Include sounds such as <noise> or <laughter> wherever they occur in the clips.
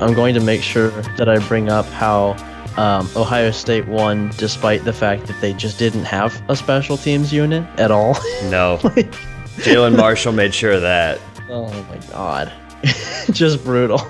I'm going to make sure that I bring up how um, Ohio State won despite the fact that they just didn't have a special teams unit at all. <laughs> No. <laughs> Jalen Marshall made sure of that. Oh my god. <laughs> just brutal.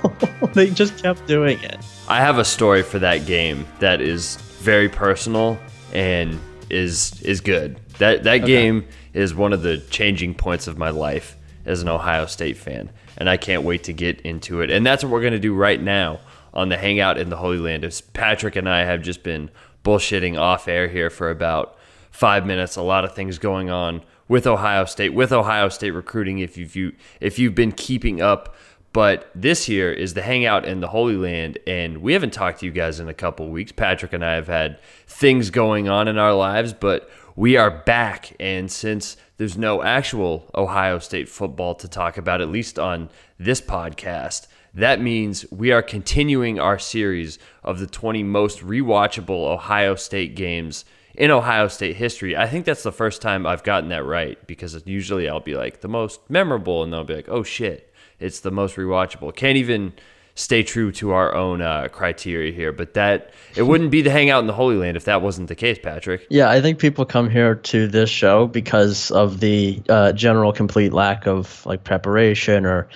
they just kept doing it. I have a story for that game that is very personal and is is good. That that okay. game is one of the changing points of my life as an Ohio State fan, and I can't wait to get into it. And that's what we're going to do right now on the Hangout in the Holy Land. As Patrick and I have just been bullshitting off air here for about five minutes. A lot of things going on with Ohio State, with Ohio State recruiting. If you've if you've been keeping up, but this here is the Hangout in the Holy Land, and we haven't talked to you guys in a couple weeks. Patrick and I have had things going on in our lives, but we are back. And since there's no actual Ohio State football to talk about, at least on this podcast, that means we are continuing our series of the 20 most rewatchable Ohio State games in Ohio State history. I think that's the first time I've gotten that right because usually I'll be like the most memorable, and they'll be like, oh shit, it's the most rewatchable. Can't even stay true to our own uh, criteria here, but that it wouldn't be the hangout in the Holy Land if that wasn't the case, Patrick. Yeah, I think people come here to this show because of the uh, general complete lack of like preparation or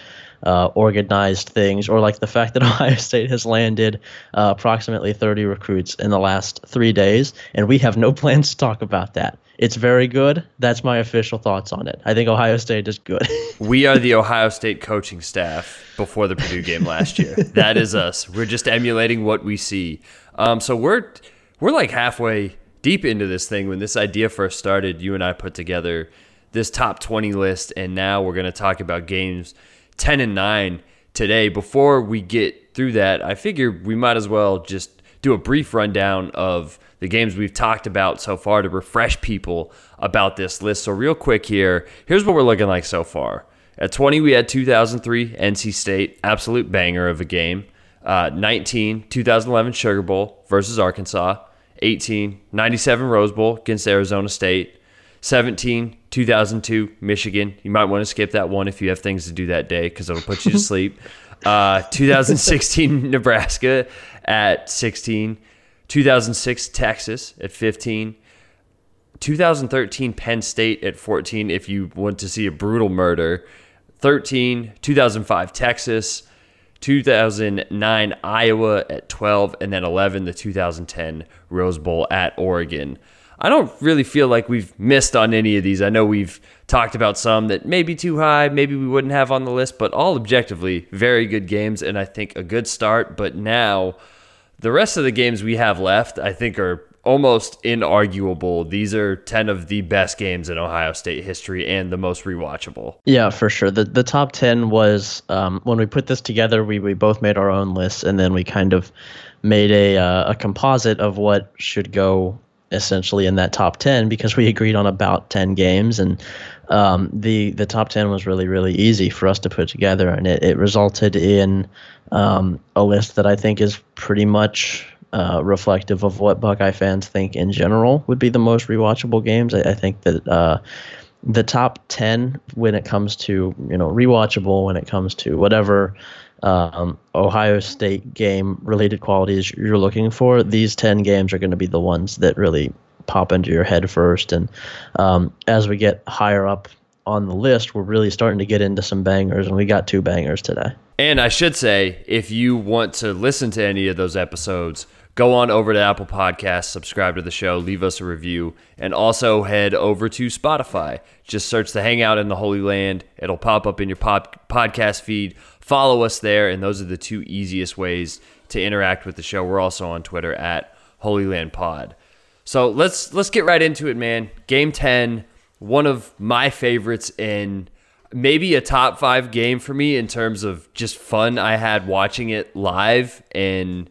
uh, organized things, or like the fact that <laughs> Ohio State has landed uh, approximately 30 recruits in the last three days, and we have no plans to talk about that. It's very good. That's my official thoughts on it. I think Ohio State is good. <laughs> we are the Ohio State coaching staff before the Purdue game last year. <laughs> That is us. We're just emulating what we see. Um, so we're we're like halfway deep into this thing when this idea first started. You and I put together this top 20 list, and now we're going to talk about games 10 and 9 today. Before we get through that, I figure we might as well just do a brief rundown of the games we've talked about so far to refresh people about this list. So, real quick here, here's what we're looking like so far. At 20, we had 2003 NC State, absolute banger of a game. Uh, 19, 2011 Sugar Bowl versus Arkansas. 18, 97 Rose Bowl against Arizona State. 17, 2002, Michigan. You might want to skip that one if you have things to do that day because it'll put you to <laughs> sleep. Uh, 2016, <laughs> Nebraska at 16. 2006, Texas at 15. 2013, Penn State at 14, if you want to see a brutal murder. 13, 2005, Texas. 2009, Iowa at 12. And then 11, the 2010 Rose Bowl at Oregon. I don't really feel like we've missed on any of these. I know we've talked about some that may be too high, maybe we wouldn't have on the list, but all objectively very good games and I think a good start. But now the rest of the games we have left, I think, are almost inarguable. These are 10 of the best games in Ohio State history and the most rewatchable. Yeah, for sure. The the top 10 was um, when we put this together, we, we both made our own lists and then we kind of made a, uh, a composite of what should go essentially in that top 10 because we agreed on about 10 games and um, the the top 10 was really really easy for us to put together and it, it resulted in um, a list that I think is pretty much uh, reflective of what Buckeye fans think in general would be the most rewatchable games. I, I think that uh, the top 10 when it comes to you know rewatchable when it comes to whatever um, Ohio State game related qualities you're looking for, these 10 games are going to be the ones that really pop into your head first. And um, as we get higher up on the list, we're really starting to get into some bangers, and we got two bangers today. And I should say, if you want to listen to any of those episodes, go on over to Apple Podcasts, subscribe to the show, leave us a review, and also head over to Spotify. Just search the Hangout in the Holy Land. It'll pop up in your pop- podcast feed. Follow us there, and those are the two easiest ways to interact with the show. We're also on Twitter at Holy Land Pod. So let's let's get right into it, man. Game ten, one of my favorites in maybe a top five game for me in terms of just fun I had watching it live and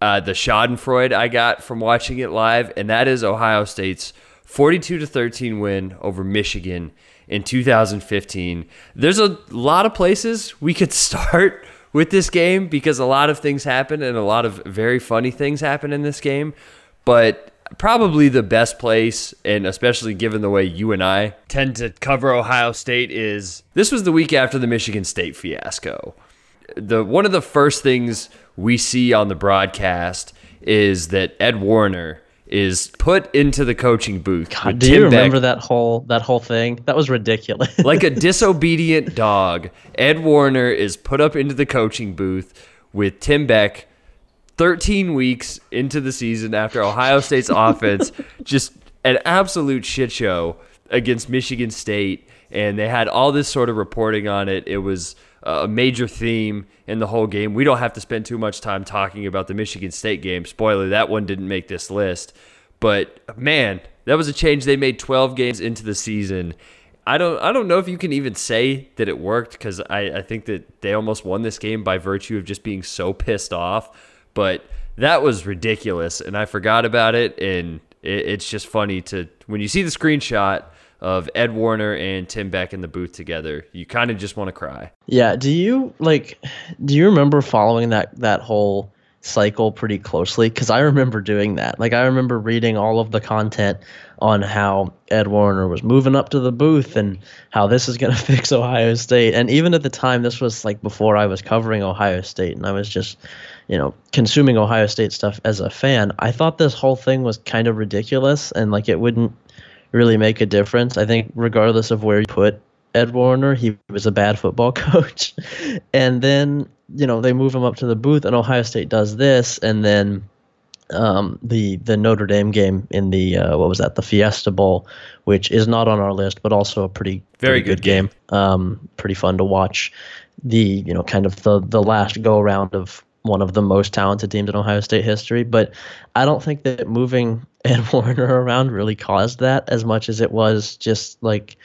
uh, the Schadenfreude I got from watching it live, and that is Ohio State's 42 to 13 win over Michigan in 2015. There's a lot of places we could start <laughs> with this game because a lot of things happen and a lot of very funny things happen in this game, but probably the best place, and especially given the way you and I tend to cover Ohio State, is this was the week after the Michigan State fiasco. The one of the first things we see on the broadcast is that Ed Warinner is put into the coaching booth. God, do Tim you remember Beck, that whole that whole thing? That was ridiculous. <laughs> like a disobedient dog, Ed Warinner is put up into the coaching booth with Tim Beck 13 weeks into the season after Ohio State's <laughs> offense just an absolute shit show against Michigan State and they had all this sort of reporting on it. It was a major theme in the whole game. We don't have to spend too much time talking about the Michigan State game. Spoiler, that one didn't make this list. But man, that was a change they made 12 games into the season. I don't I don't know if you can even say that it worked because I, I think that they almost won this game by virtue of just being so pissed off but that was ridiculous, and I forgot about it. And it, it's just funny to when you see the screenshot of Ed Warinner and Tim Beck in the booth together, you kind of just want to cry. Yeah. Do you like? Do you remember following that that whole? cycle pretty closely because I remember doing that. Like I remember reading all of the content on how Ed Warinner was moving up to the booth and how this is going <laughs> to fix Ohio State. And even at the time, this was like before I was covering Ohio State, and I was just you know, consuming Ohio State stuff as a fan, I thought this whole thing was kind of ridiculous and like it wouldn't really make a difference. I think regardless of where you put Ed Warinner, he was a bad football <laughs> coach. and then, you know, they move him up to the booth and Ohio State does this and then um, the the Notre Dame game in the uh, what was that the Fiesta Bowl, which is not on our list, but also a pretty very good, good game. game. Um, pretty fun to watch. The you know kind of the the last go around of one of the most talented teams in Ohio State history. But I don't think that moving Ed <laughs> Warinner around really caused that as much as it was just like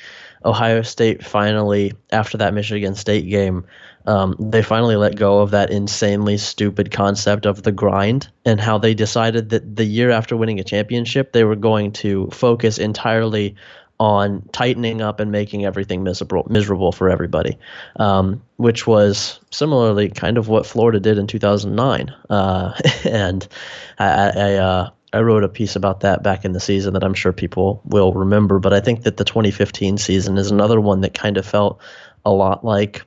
Ohio State finally, after that Michigan State game, um, they finally let go of that insanely stupid concept of the grind and how they decided that the year after winning a championship, they were going to focus entirely on tightening up and making everything miserable miserable for everybody, um, which was similarly kind of what Florida did in 2009. Uh, <laughs> and I, I, uh, I wrote a piece about that back in the season that I'm sure people will remember. But I think that the 2015 season is another one that kind of felt a lot like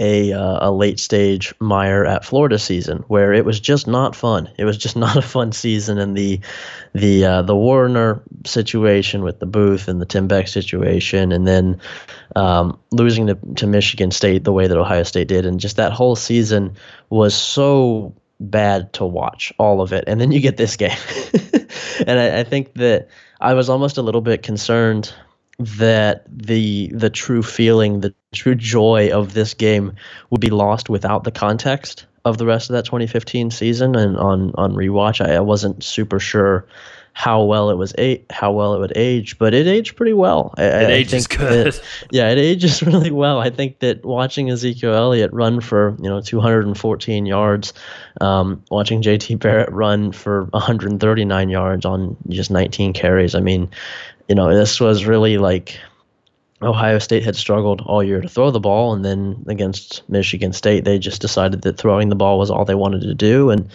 a uh, a late stage Meyer at Florida season where it was just not fun. It was just <laughs> not a fun season, and the the uh, the Warinner situation with the Booth and the Tim Beck situation, and then um, losing to to Michigan State the way that Ohio State did, and just that whole season was so bad to watch all of it. And then you get this game, <laughs> and I, I think that I was almost a little bit concerned that the the true feeling, the true joy of this game would be lost without the context of the rest of that 2015 season. And on on rewatch, I, I wasn't super sure how well it was a- how well it would age, but it aged pretty well. I, it I ages good. That, yeah, it ages <laughs> really well. I think that watching Ezekiel Elliott run for you know 214 yards, um, watching J.T. Barrett run for 139 yards on just 19 carries. I mean, you know, this was really like Ohio State had struggled all year to throw the ball, and then against Michigan State, they just decided that throwing the ball was all they wanted to do, and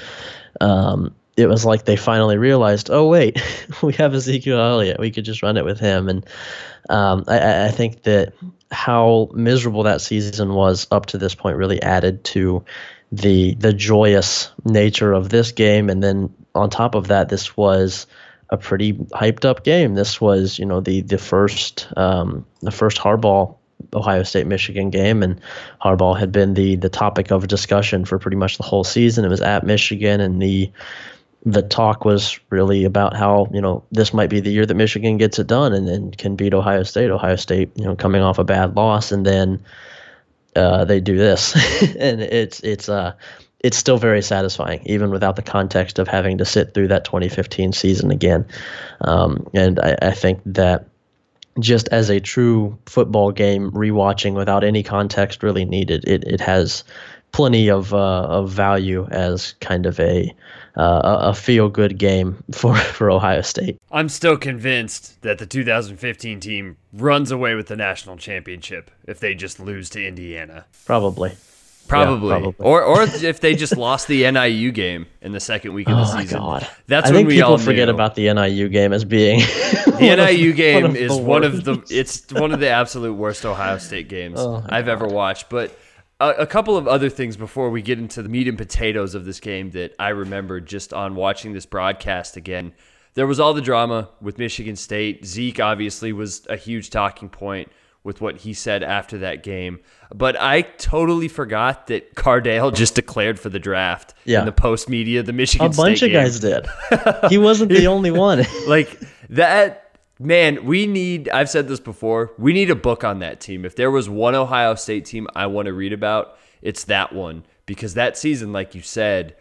um, it was like they finally realized, oh wait, <laughs> we have Ezekiel Elliott, we could just run it with him, and um, I, I think that how miserable that season was up to this point really added to the the joyous nature of this game, and then on top of that, this was a pretty hyped up game. This was, you know, the the first um, the first Harbaugh Ohio State Michigan game, and Harbaugh had been the the topic of discussion for pretty much the whole season. It was at Michigan, and the the talk was really about how you know this might be the year that Michigan gets it done and, and can beat Ohio State. Ohio State, you know, coming off a bad loss, and then uh, they do this, <laughs> and it's it's uh it's still very satisfying, even without the context of having to sit through that 2015 season again. Um, and I, I think that just as a true football game, rewatching without any context really needed, it, it has plenty of uh, of value as kind of a uh, a feel good game for, <laughs> for Ohio State. I'm still convinced that the 2015 team runs away with the national championship if they just lose to Indiana. Probably. Probably. Yeah, probably. Or or if they just lost the NIU game in the second week of the oh season. My God. That's I when think we people all forget knew. about the NIU game as being <laughs> The NIU game <laughs> one is one of the it's one of the absolute worst Ohio State games oh I've God. ever watched, but a, a, couple of other things before we get into the meat and potatoes of this game that I remember just on watching this broadcast again. There was all the drama with Michigan State. Zeke obviously was a huge talking point with what he said after that game. But I totally forgot that Cardale <laughs> just declared for the draft yeah. in the post media, the Michigan A bunch State of game. guys did. <laughs> He wasn't the only one. like that man, we need I've said this before, we need a book on that team. If there was one Ohio State team I want to read about, it's that one because that season like you said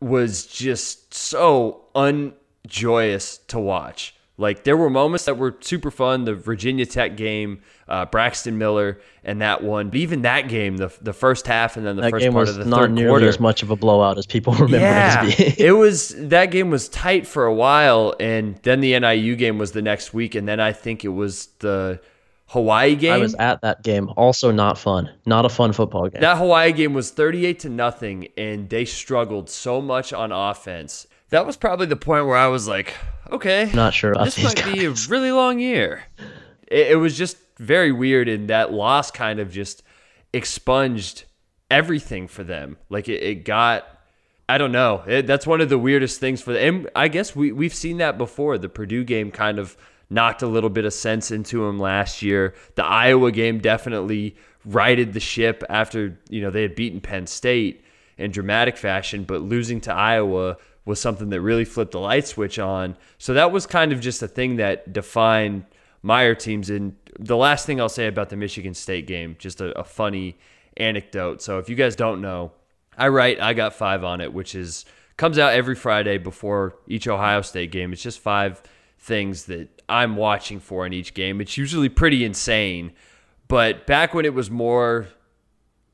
was just so unjoyous to watch. Like there were moments that were super fun. The Virginia Tech game, uh, Braxton Miller, and that one. But even that game, the the first half and then the that first game part was of the not third nearly quarter, as much of a blowout as people <laughs> remember yeah, it it was that game was tight for a while, and then the NIU game was the next week, and then I think it was the Hawaii game. I was at that game. Also not fun. Not a fun football game. That Hawaii game was 38 to nothing and they struggled so much on offense. That was probably the point where I was like, okay, not sure. About this might guys. be a really long year. It, it was just very weird, and that loss kind of just expunged everything for them. Like it, it got. I don't know. It, that's one of the weirdest things for them. And I guess we we've seen that before. The Purdue game kind of knocked a little bit of sense into him last year. The Iowa game definitely righted the ship after you know they had beaten Penn State in dramatic fashion, but losing to Iowa was something that really flipped the light switch on. So that was kind of just a thing that defined Meyer teams. And the last thing I'll say about the Michigan State game, just a, a funny anecdote. So if you guys don't know, I write I got five on it, which is comes out every Friday before each Ohio State game. It's just five things that I'm watching for in each game. It's usually pretty insane. But back when it was more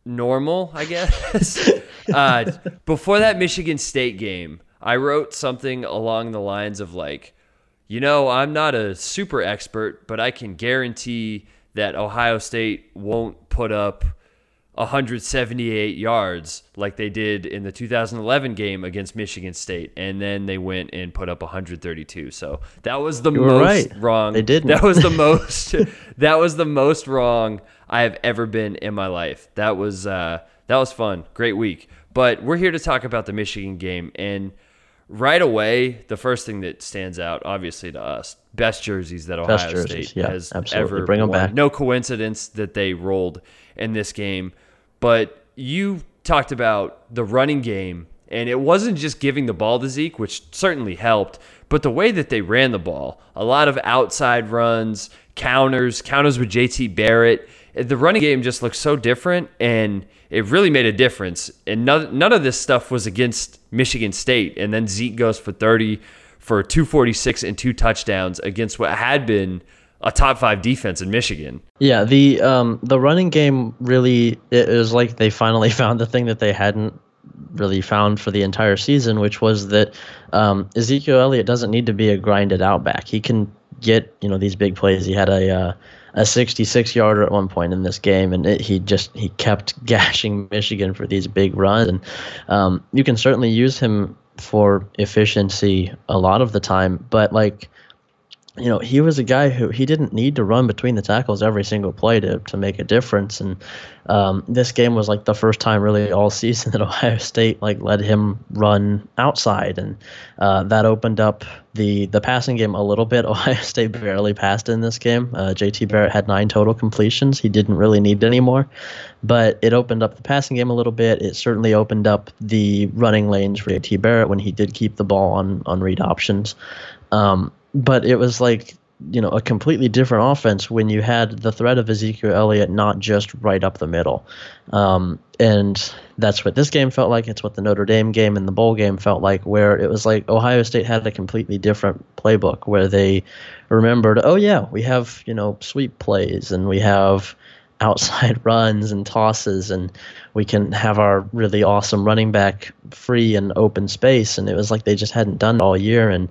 normal, I guess, <laughs> uh, before that Michigan State game, I wrote something along the lines of like, you know, I'm not a super expert, but I can guarantee that Ohio State won't put up 178 yards like they did in the 2011 game against Michigan State, and then they went and put up 132. So that was the most right. wrong. They did. That was the <laughs> most. that was the most wrong I have ever been in my life. That was uh, that was fun. Great week. But we're here to talk about the Michigan game and right away, the first thing that stands out, obviously to us, best jerseys that Ohio jerseys, State yeah, has absolutely. ever bring them back. No coincidence that they rolled in this game, but you talked about the running game, and it wasn't just giving the ball to Zeke, which certainly helped, but the way that they ran the ball, a lot of outside runs, counters, counters with JT Barrett. The running game just looked so different, and it really made a difference. And none, none of this stuff was against Michigan State. And then Zeke goes for 30 for 246 and two touchdowns against what had been a top five defense in Michigan. Yeah, the um, the running game really it was like they finally <laughs> found the thing that they hadn't really found for the entire season, which was that um, Ezekiel Elliott doesn't need to be a grinded out back. He can get you know these big plays. He had a uh, a 66 yarder at one point in this game, and it, he just he kept <laughs> gashing Michigan for these big runs. And um, you can certainly use him for efficiency a lot of the time, but like you know, he was a guy who he didn't need to run between the tackles every single play to, to make a difference. And um, this game was like the first time really all <laughs> season that Ohio State like let him run outside, and uh, that opened up the the passing game a little bit. <laughs> Ohio State barely passed in this game. Uh, J.T. Barrett had nine total completions. He didn't really need any more, but it opened up the passing game a little bit. It certainly opened up the running lanes for J.T. Barrett when he did keep the ball on on read options. Um, but it was like you know a completely different offense when you had the threat of Ezekiel Elliott not just right up the middle, um, and that's what this game felt like. It's what the Notre Dame game and the bowl game felt like, where it was like Ohio State had a completely different playbook, where they remembered, oh yeah, we have you know sweep plays and we have <laughs> outside runs and tosses and we can have our really awesome running back free and open space. And it was like they just hadn't done it all year. And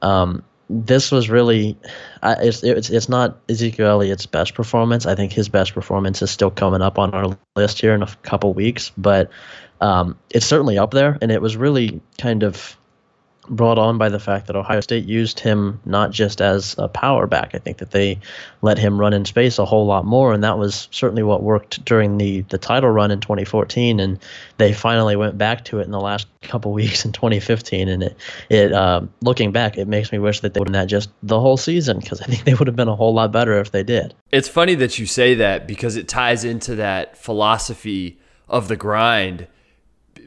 um, this was really uh, it's, it's it's not Ezekiel Elliott's best performance. I think his best performance is still coming up on our list here in a couple weeks, but um, it's certainly up there. And it was really kind of brought on by the fact that Ohio State used him not just as a power back. I think that they let him run in space a whole lot more, and that was certainly what worked during the the title run in 2014. And they finally went back to it in the last couple <laughs> weeks in 2015. And it it uh, looking back, it makes me wish that they would have that just the whole season because I think they would have been a whole lot better if they did. It's funny that you say that because it ties into that philosophy of the grind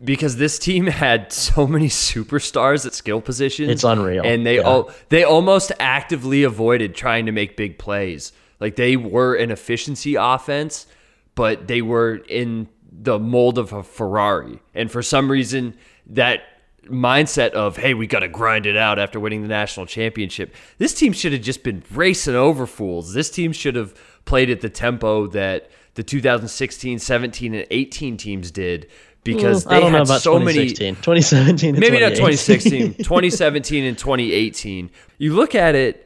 because this team <laughs> had so many superstars at skill positions. It's unreal. And they yeah. all they almost actively avoided trying to make big plays. Like they were an efficiency offense, but they were in the mold of a Ferrari. And for some reason that mindset of hey we got to grind it out after winning the national championship this team should have just been racing over fools this team should have played at the tempo that the 2016 17 and 18 teams did because they had so many 2017 maybe not 2016 <laughs> 2017 and 2018 you look at it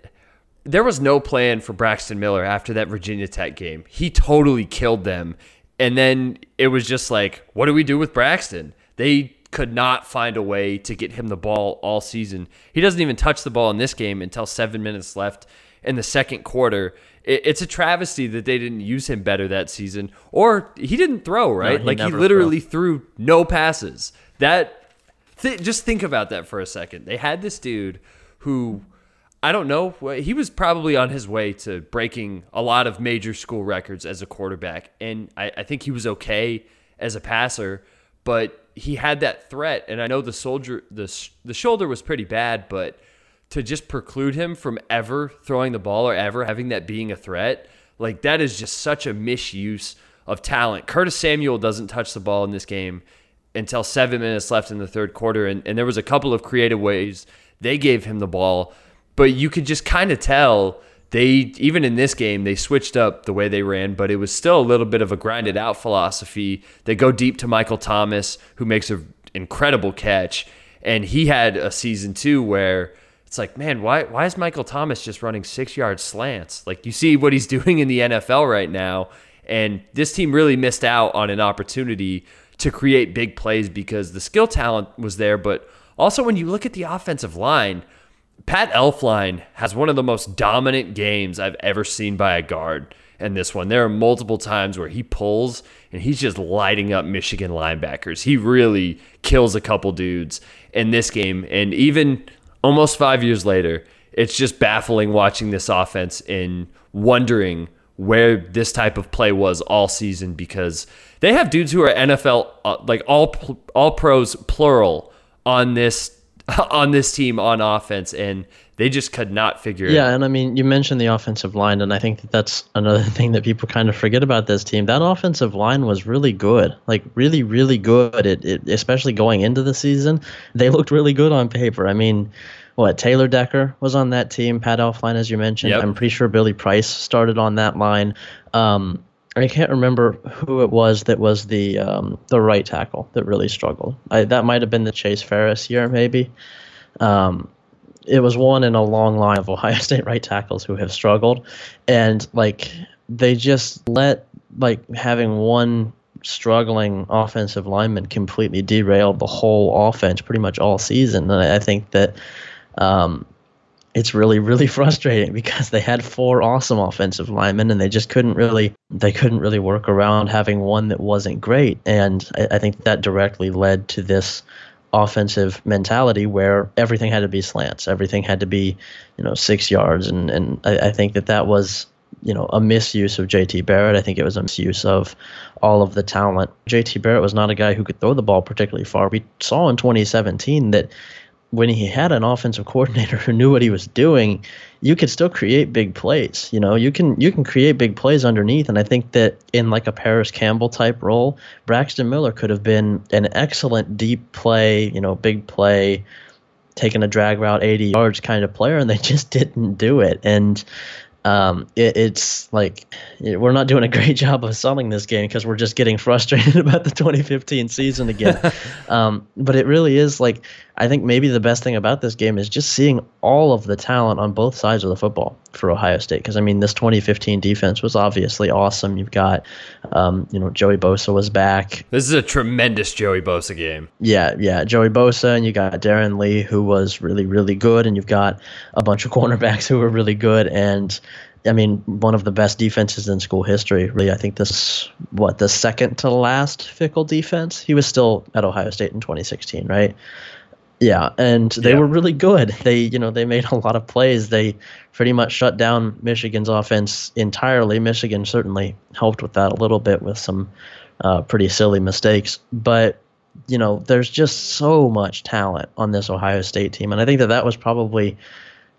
there was no plan for braxton miller after that virginia tech game. He totally killed them. And then it was just like what do we do with braxton? They could not find a way to get him the ball all season. He doesn't even touch the ball in this game until seven minutes left in the second quarter it's a travesty that they didn't use him better that season, or he didn't throw right. No, he like he literally threw. threw no passes. That th- just think about that for a second. They had this dude who I don't know. He was probably on his way to breaking a lot of major school records as a quarterback, and I, I think he was okay as a passer, but he had that threat. And I know the soldier the the shoulder was pretty bad, but to just preclude him from ever throwing the ball or ever having that being a threat, like that is just such a misuse of talent. Curtis Samuel doesn't touch the ball in this game until seven minutes left in the third quarter. And, and there was a couple of creative ways they gave him the ball, but you could just kind of tell they, even in this game, they switched up the way they ran, but it was still a little bit of a grinded out philosophy. They go deep to Michael Thomas, who makes an incredible catch. And he had a season two where it's like, man, why why is Michael Thomas just running six yard slants? Like you see what he's <laughs> doing in the NFL right now, and this team really missed out on an opportunity to create big plays because the skill talent was there, but also when you look at the offensive line, Pat Elflein has one of the most dominant games I've ever seen by a guard. And this one, there are multiple times where he pulls and he's just lighting up Michigan linebackers. He really kills a couple dudes in this game. And even almost five years later, it's just baffling watching this offense and wondering where this type of play was all season because they have dudes who are NFL uh, like all all pros plural on this <laughs> on this team on offense and they just could not figure yeah, it Yeah, and I mean, you mentioned the offensive line, and I think that that's another <laughs> thing that people kind of forget about this team. That offensive line was really good, like really, really good. It, it especially going into the season, they looked really good on paper. I mean, what Taylor Decker was on that team, Pat Elflein, as you mentioned. Yep. I'm pretty sure Billy Price started on that line. Um, I can't remember who it was that was the um, the right tackle that really struggled. I, that might have been the Chase Farris year, maybe. Um, it was one in a long line of Ohio <laughs> State right tackles who have struggled, and like they just let like having one struggling offensive lineman completely derail the whole offense pretty much all season. And I think that um, it's really really <laughs> frustrating because they had four awesome offensive linemen and they just couldn't really they couldn't really work around having one that wasn't great and I, I think that directly led to this offensive mentality where everything had to be slants, everything had to be, you know, six yards, and and I, I, think that that was, you know, a misuse of J.T. Barrett. I think it was a misuse of all of the talent. J.T. Barrett was not a guy who could throw the ball particularly far. We saw in 2017 that when he had an offensive coordinator who knew what he was doing, you could still create big plays. You know, you can you can create big plays underneath, and I think that in like a Parris Campbell type role, Braxton Miller could have been an excellent deep play. You know, big play, taking a drag route 80 yards kind of player, and they <laughs> just didn't do it. And um, it, it's like we're not doing a great <laughs> job of selling this game because we're just getting frustrated <laughs> about the 2015 season again. um, but it really is like I think maybe the best thing about this game is just seeing all of the talent on both sides of the football for Ohio State. Because I mean, this 2015 defense was obviously awesome. You've got, um, you know, Joey Bosa was back. This is a tremendous Joey Bosa game. Yeah, yeah, Joey Bosa, and you got Darron Lee, who was really, really good, and you've got a bunch of <laughs> cornerbacks who were really good, and I mean, one of the best defenses in school history. Really, I think this what the second to last Fickell defense. He was still at Ohio State in 2016, right? Yeah, and they Yeah. were really good. They, you know, they made a lot of plays. They pretty much shut down Michigan's offense entirely. Michigan certainly helped with that a little bit with some uh, pretty silly mistakes, but you know, there's just so much talent on this Ohio State team, and I think that that was probably,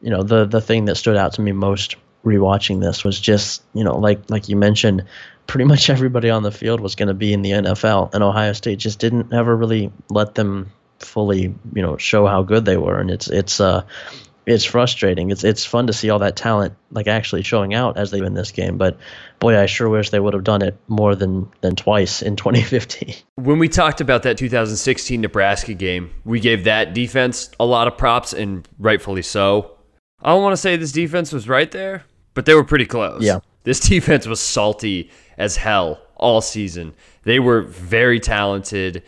you know, the the thing that stood out to me most rewatching this was just, you know, like like you mentioned, pretty much everybody on the field was going to be in the NFL, and Ohio State just didn't ever really let them fully, you know, show how good they were, and it's it's uh it's frustrating. It's it's fun to see all that talent like actually showing out as they do in this game, but boy, I sure wish they would have done it more than than twice in <laughs> 2015. When we talked about that 2016 Nebraska game, we gave that defense a lot of props, and rightfully so. I don't want to say this defense was right there, but they were pretty close. Yeah. This <laughs> defense was salty as hell all season. They were very talented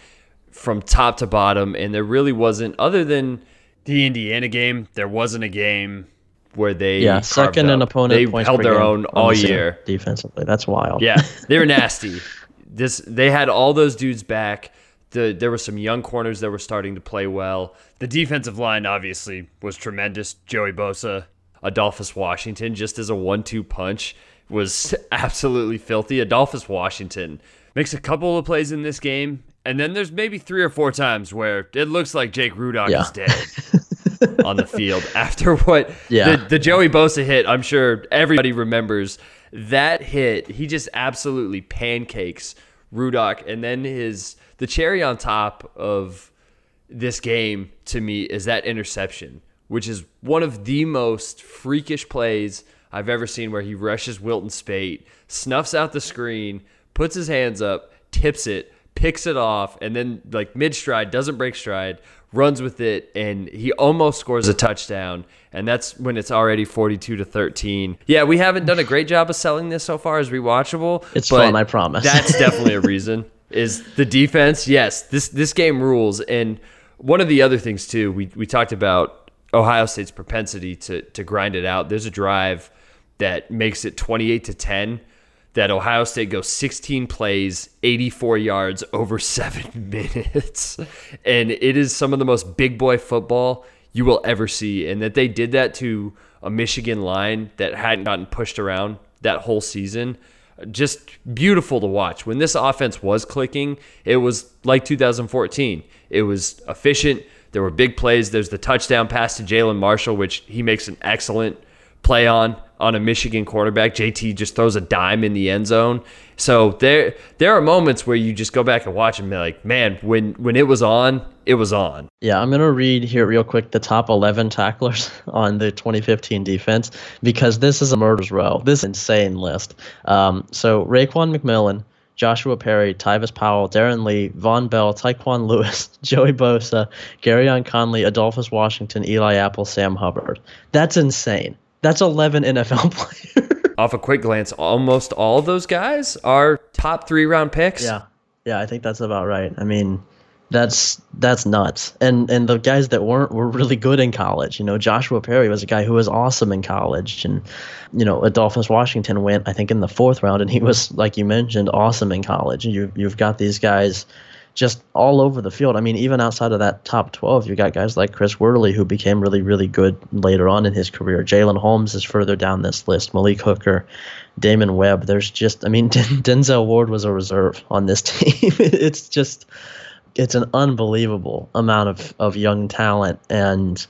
from top to bottom, and there really wasn't, other than the Indiana game, there wasn't a game where they Yeah, second up. opponent They points held their own all year. defensively. That's wild. Yeah, they were <laughs> nasty. this they had all those dudes back. The there were some young corners that were starting to play well. The defensive line obviously was tremendous. Joey Bosa, Adolphus Washington, just as a one-two punch, was <laughs> absolutely filthy. Adolphus Washington makes a couple of plays in this game, and then there's maybe three or four times where it looks like Jake Rudock Yeah. is dead <laughs> on the field after what Yeah. the, the Joey Bosa hit. I'm sure everybody remembers that hit. He just absolutely pancakes Rudock, and then his the cherry on top of this game to me is that interception, which is one of the most freakish plays I've ever seen where he rushes Wilton Speight, snuffs out the screen, puts his hands up, tips it, picks it off, and then like mid stride, doesn't break stride, runs with it, and he almost scores a touchdown. And that's when it's already 42 to 13. Yeah, we haven't done a great job of selling this so far as rewatchable. It's fun, I promise. That's <laughs> definitely a reason. Is the defense? Yes, this this game rules. And one of the other things too, we we talked about Ohio State's propensity to to grind it out. There's a drive that makes it 28 to 10 that Ohio State goes 16 plays, 84 yards over <laughs> 7 minutes. And it is some of the most big boy football you will ever see and that they did that to a Michigan line that hadn't gotten pushed around that whole season just beautiful to watch. When this offense was clicking, it was like 2014. It was efficient. There were big plays. There's the touchdown pass to Jalen Marshall, which he makes an excellent play on on a Michigan quarterback. JT just throws a dime in the end zone. So there there are moments where you just go back and watch and be like, man, when when it was on, it was on. Yeah, I'm gonna read here real quick the top 11 tacklers <laughs> on the 2015 defense because this is a murder's row. This is an insane list. Um, so Raekwon McMillan, Joshua Perry, Tyvis Powell, Darron Lee, Vonn Bell, Tyquan Lewis, <laughs> Joey Bosa, Gareon Conley, Adolphus Washington, Eli Apple, Sam Hubbard. That's insane. That's 11 NFL <laughs> players. Off a quick glance, almost all of those guys are top three round picks. Yeah, yeah, I think that's about right. I mean, that's that's nuts. And and the guys that weren't were really good in college. You know, Joshua Perry was a guy who was awesome in college, and you know, Adolphus Washington went I think in the fourth round, and he was like you mentioned, awesome in college. You you've got these guys just all over the field. I mean, even outside of that top 12, you got guys like Chris Worley, who became really, really good later on in his career. Jalyn Holmes is further down this list. Malik Hooker, Damon Webb. There's just, I mean, <laughs> Denzel Ward was a reserve on this <laughs> team. it's just, it's an unbelievable amount of, of young talent. And,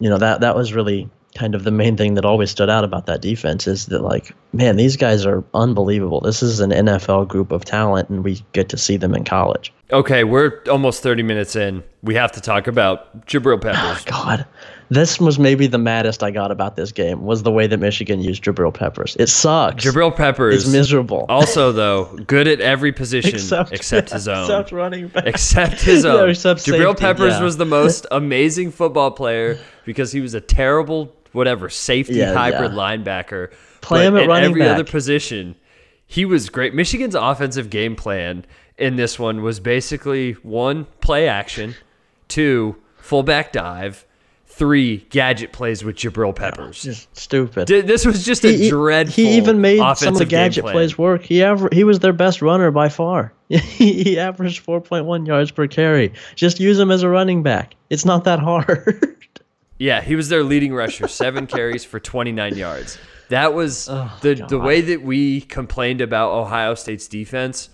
you know, that, that was really kind of the main thing that always stood out about that defense is that like man these guys are unbelievable this is an nfl group of talent and we get to see them in college Okay, we're almost 30 minutes in. We have to talk about Jabril ah, Peppers. god this was maybe the maddest i got about this game was the way that michigan used jabril peppers it sucks Jabril Peppers is miserable Also, <laughs> though, good at every position except, except his own. except running back Except his <laughs> own. except Jabril safety, Peppers yeah. was the most <laughs> amazing football player because he was a terrible, whatever, safety Yeah, hybrid yeah. linebacker. Play him at running every other position, he was great. Michigan's offensive game plan in this one was basically one, play action, two, fullback dive, three, gadget plays with Jabril Peppers. just stupid Th- This was just a he, dreadful. he even made some of the gadget plan. plays work. He aver- he was their best runner by far. <laughs> he averaged 4.1 yards per carry. Just use him as a running back. It's not that hard. <laughs> Yeah, he was their leading rusher, <laughs> seven carries for 29 yards. That was Oh, the the way that we complained about Ohio State's defense.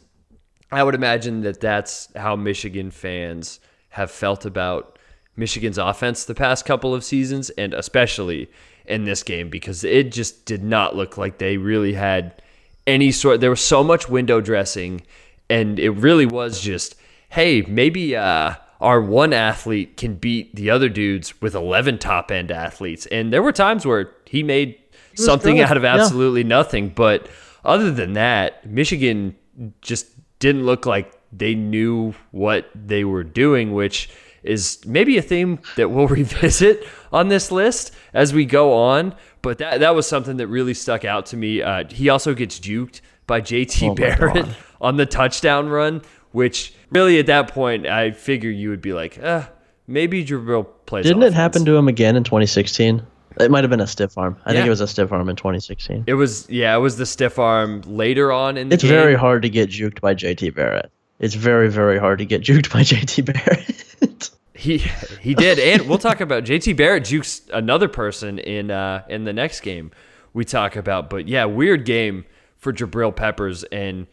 I would imagine that that's how Michigan fans have felt about Michigan's offense the past couple of seasons, and especially in this game because it just did not look like they really had any sort. There was so much window dressing, and it really was just, hey, maybe uh, our one athlete can beat the other dudes with 11 top end athletes. And there were times where he made something good, out of yeah. absolutely nothing. But other than that, Michigan just didn't look like they knew what they were doing, which is maybe a theme that we'll <laughs> revisit on this list as we go on. But that that was something that really stuck out to me. Uh, he also gets juked by JT Oh Barrett <laughs> on the touchdown run, which really at that point I figure you would be like, uh, maybe Jabril plays. Didn't it happen to him again in 2016? It might have been a stiff arm. I think it was a stiff arm in 2016. It was yeah, it was the stiff arm later on in the It's game. very hard to get juked by JT Barrett. It's very very hard to get juked by <laughs> JT Barrett. He he did, and we'll talk about JT Barrett jukes another person in uh, in the next game we talk about. But yeah, weird game for Jabril Peppers, and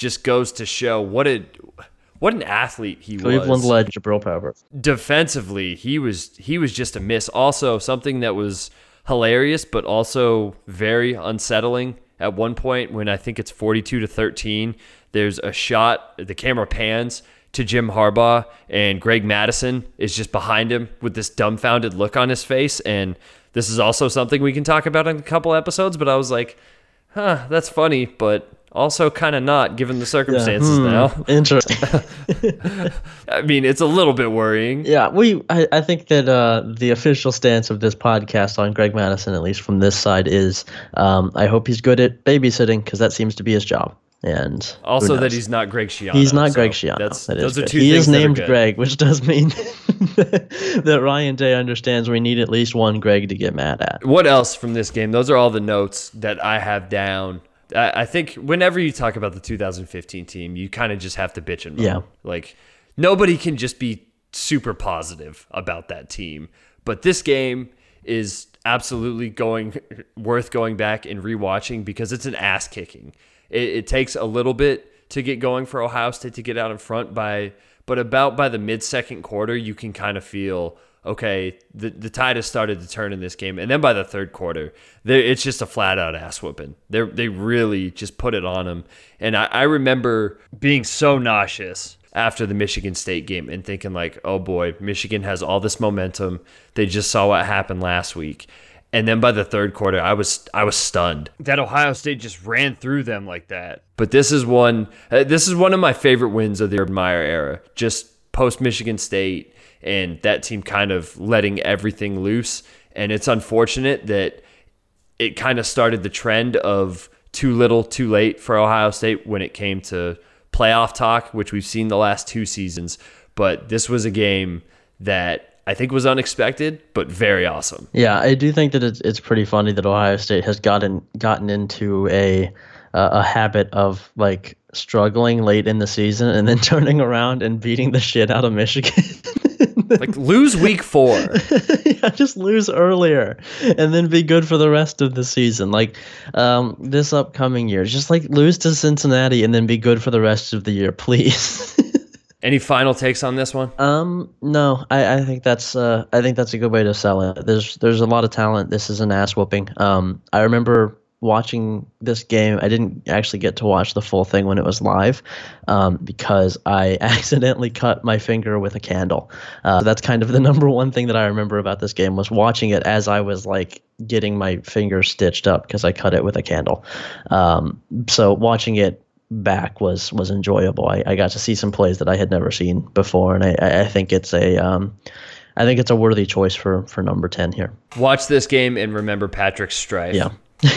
just goes to show what a what an athlete he Cleveland was. led Jabril Peppers. defensively, he was he was just a miss. Also, something that was hilarious, but also very unsettling. At one point, when I think it's forty-two to thirteen, there's a shot. The camera pans to Jim Harbaugh, and Greg Mattison is just behind him with this dumbfounded look on his face. And this is also something we can talk about in a couple episodes. But I was like, huh, that's funny, but also kind of not given the circumstances Hmm, now. Interesting. <laughs> I mean, it's a little bit worrying. Yeah, we. I, I think that uh, the official stance of this podcast on Greg Mattison, at least from this side, is um, I hope he's good at babysitting because that seems to be his job. And Also, that he's not Greg Schiano. he's not so Greg Schiano. That's, That is those are good. two he is are named. Greg, which does mean <laughs> that Ryan Day understands we need at least one Greg to get mad at. What else from this game? Those are all the notes that I have down. I, I think whenever you talk about the 2015 team, you kind of just have to bitch and moan. Yeah. Like nobody can just be super positive about that team. But this game is absolutely going worth going back and rewatching because it's an ass kicking. It, it takes a little bit to get going for Ohio State to get out in front by, but about by the mid second quarter, you can kind of feel okay. The the tide has started to turn in this game, and then by the third quarter, it's just a flat out ass whooping. They they really just put it on them, and I, I remember being so nauseous after the Michigan State game and thinking like, oh boy, Michigan has all this momentum. They just saw what happened last week. And then by the third quarter, I was I was stunned that Ohio State just ran through them like that. But this is one uh, this is one of my favorite wins of the Urban Meyer era. Just post Michigan State and that team kind of letting everything loose. And it's unfortunate that it kind of started the trend of too little, too late for Ohio State when it came to playoff talk, which we've seen the last two seasons. But this was a game that I think was unexpected, but very awesome. Yeah, I do think that it's it's pretty funny that Ohio State has gotten gotten into a uh, a habit of like struggling late in the season and then <laughs> turning around and beating the shit out of Michigan. <laughs> Like lose week four. <laughs> yeah, just lose earlier and then be good for the rest of the season. Like um, this upcoming year, just like lose to Cincinnati and then be good for the rest of the year, <laughs> please. Any final takes on this one? Um, no, I, I think that's uh, I think that's a good way to sell it. There's there's a lot of talent. This is an ass whooping. Um, I remember watching this game. I didn't actually get to watch the full thing when it was live, um, because I <laughs> accidentally cut my finger with a candle. Uh, that's kind of the <laughs> number one thing that I remember about this game was watching it as I was like getting my finger stitched up because I cut it with a candle. Um, so watching it back was was enjoyable. I, I got to see some plays that I had never seen before, and I, I think it's a um, I think it's a worthy choice for for number ten here. Watch this game and remember Patrick's strife. Yeah. <laughs>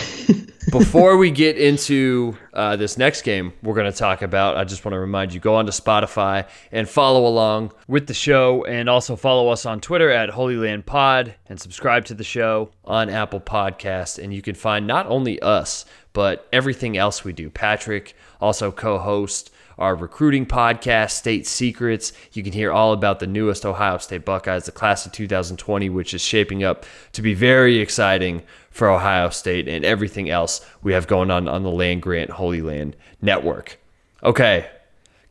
Before we get into uh, this next game, we're going to talk about. I just want to remind you go on to Spotify and follow along with the show, and also follow us on Twitter at Holy Land Pod, and subscribe to the show on Apple Podcast. And you can find not only us but everything else we do. Patrick also co-host our recruiting podcast, State Secrets. You can hear all about the newest Ohio State Buckeyes, the class of 2020, which is shaping up to be very exciting for Ohio State and everything else we have going on on the Land Grant Holy Land Network. Okay,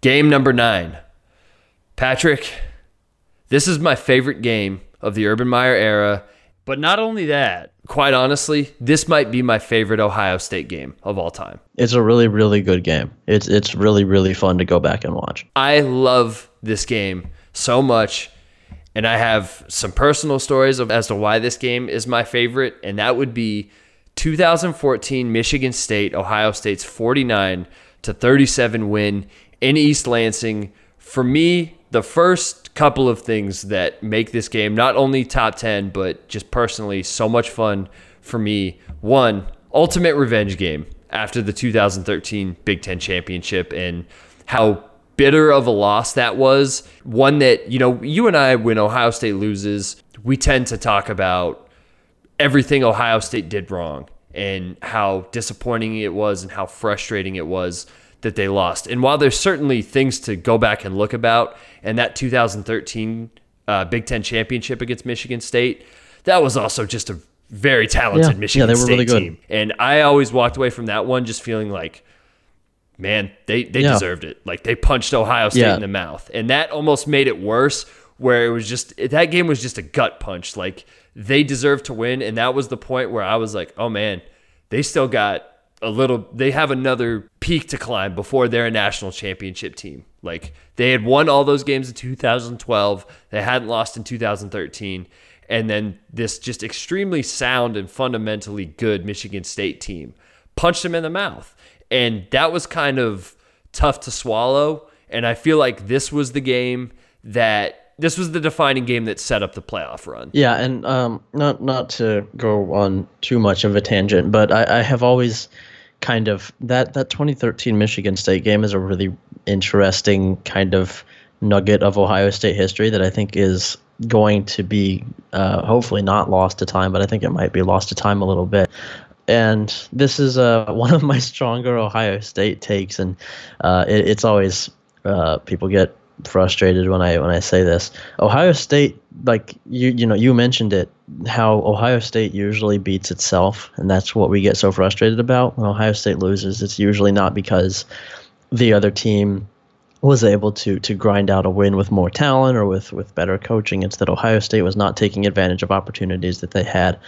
game number nine. Patrick, this is my favorite game of the Urban Meyer era. But not only that, quite honestly, this might be my favorite Ohio State game of all time. It's a really really good game. It's it's really really fun to go back and watch. I love this game so much. And I have some personal stories of, as to why this game is my favorite, and that would be 2014 Michigan State, Ohio State's 49 to 37 win in East Lansing. For me, the first couple of things that make this game not only top 10, but just personally so much fun for me. One, ultimate revenge game after the 2013 Big Ten championship and how bitter of a loss that was. One that, you know, you and I, when Ohio State loses, we tend to talk about everything Ohio State did wrong and how disappointing it was and how frustrating it was that they lost. And while there's certainly things to go back and look about, and that 2013 uh, Big Ten championship against Michigan State, that was also just a very talented Yeah. Michigan Yeah, they were State really good. team. And I always walked away from that one just feeling like, man, they, they Yeah. deserved it. Like they punched Ohio State Yeah. in the mouth. And that almost made it worse where it was just that game was just a gut punch. Like they deserved to win. And that was the point where I was like, oh man, they still got a little they have another peak to climb before they're a national championship team. Like they had won all those games in 2012. They hadn't lost in 2013. And then this just extremely sound and fundamentally good Michigan State team punched them in the mouth. And that was kind of tough to swallow. And I feel like this was the game that this was the defining game that set up the playoff run. Yeah, and um, not not to go on too much of a tangent, but I, I have always kind of that that 2013 Michigan State game is a really interesting kind of nugget of Ohio State history that I think is going to be uh, hopefully not lost to time, but I think it might be lost to time a little bit. And this is uh, <laughs> one of my stronger Ohio State takes, and uh, it, it's always uh, people get frustrated when I when I say this. Ohio State, like you you know you mentioned it, how Ohio State usually beats itself, and that's what we get so frustrated about when Ohio State loses. It's usually not because the other team was able to to grind out a win with more talent or with with better coaching. It's that Ohio State was not taking advantage of opportunities that they had.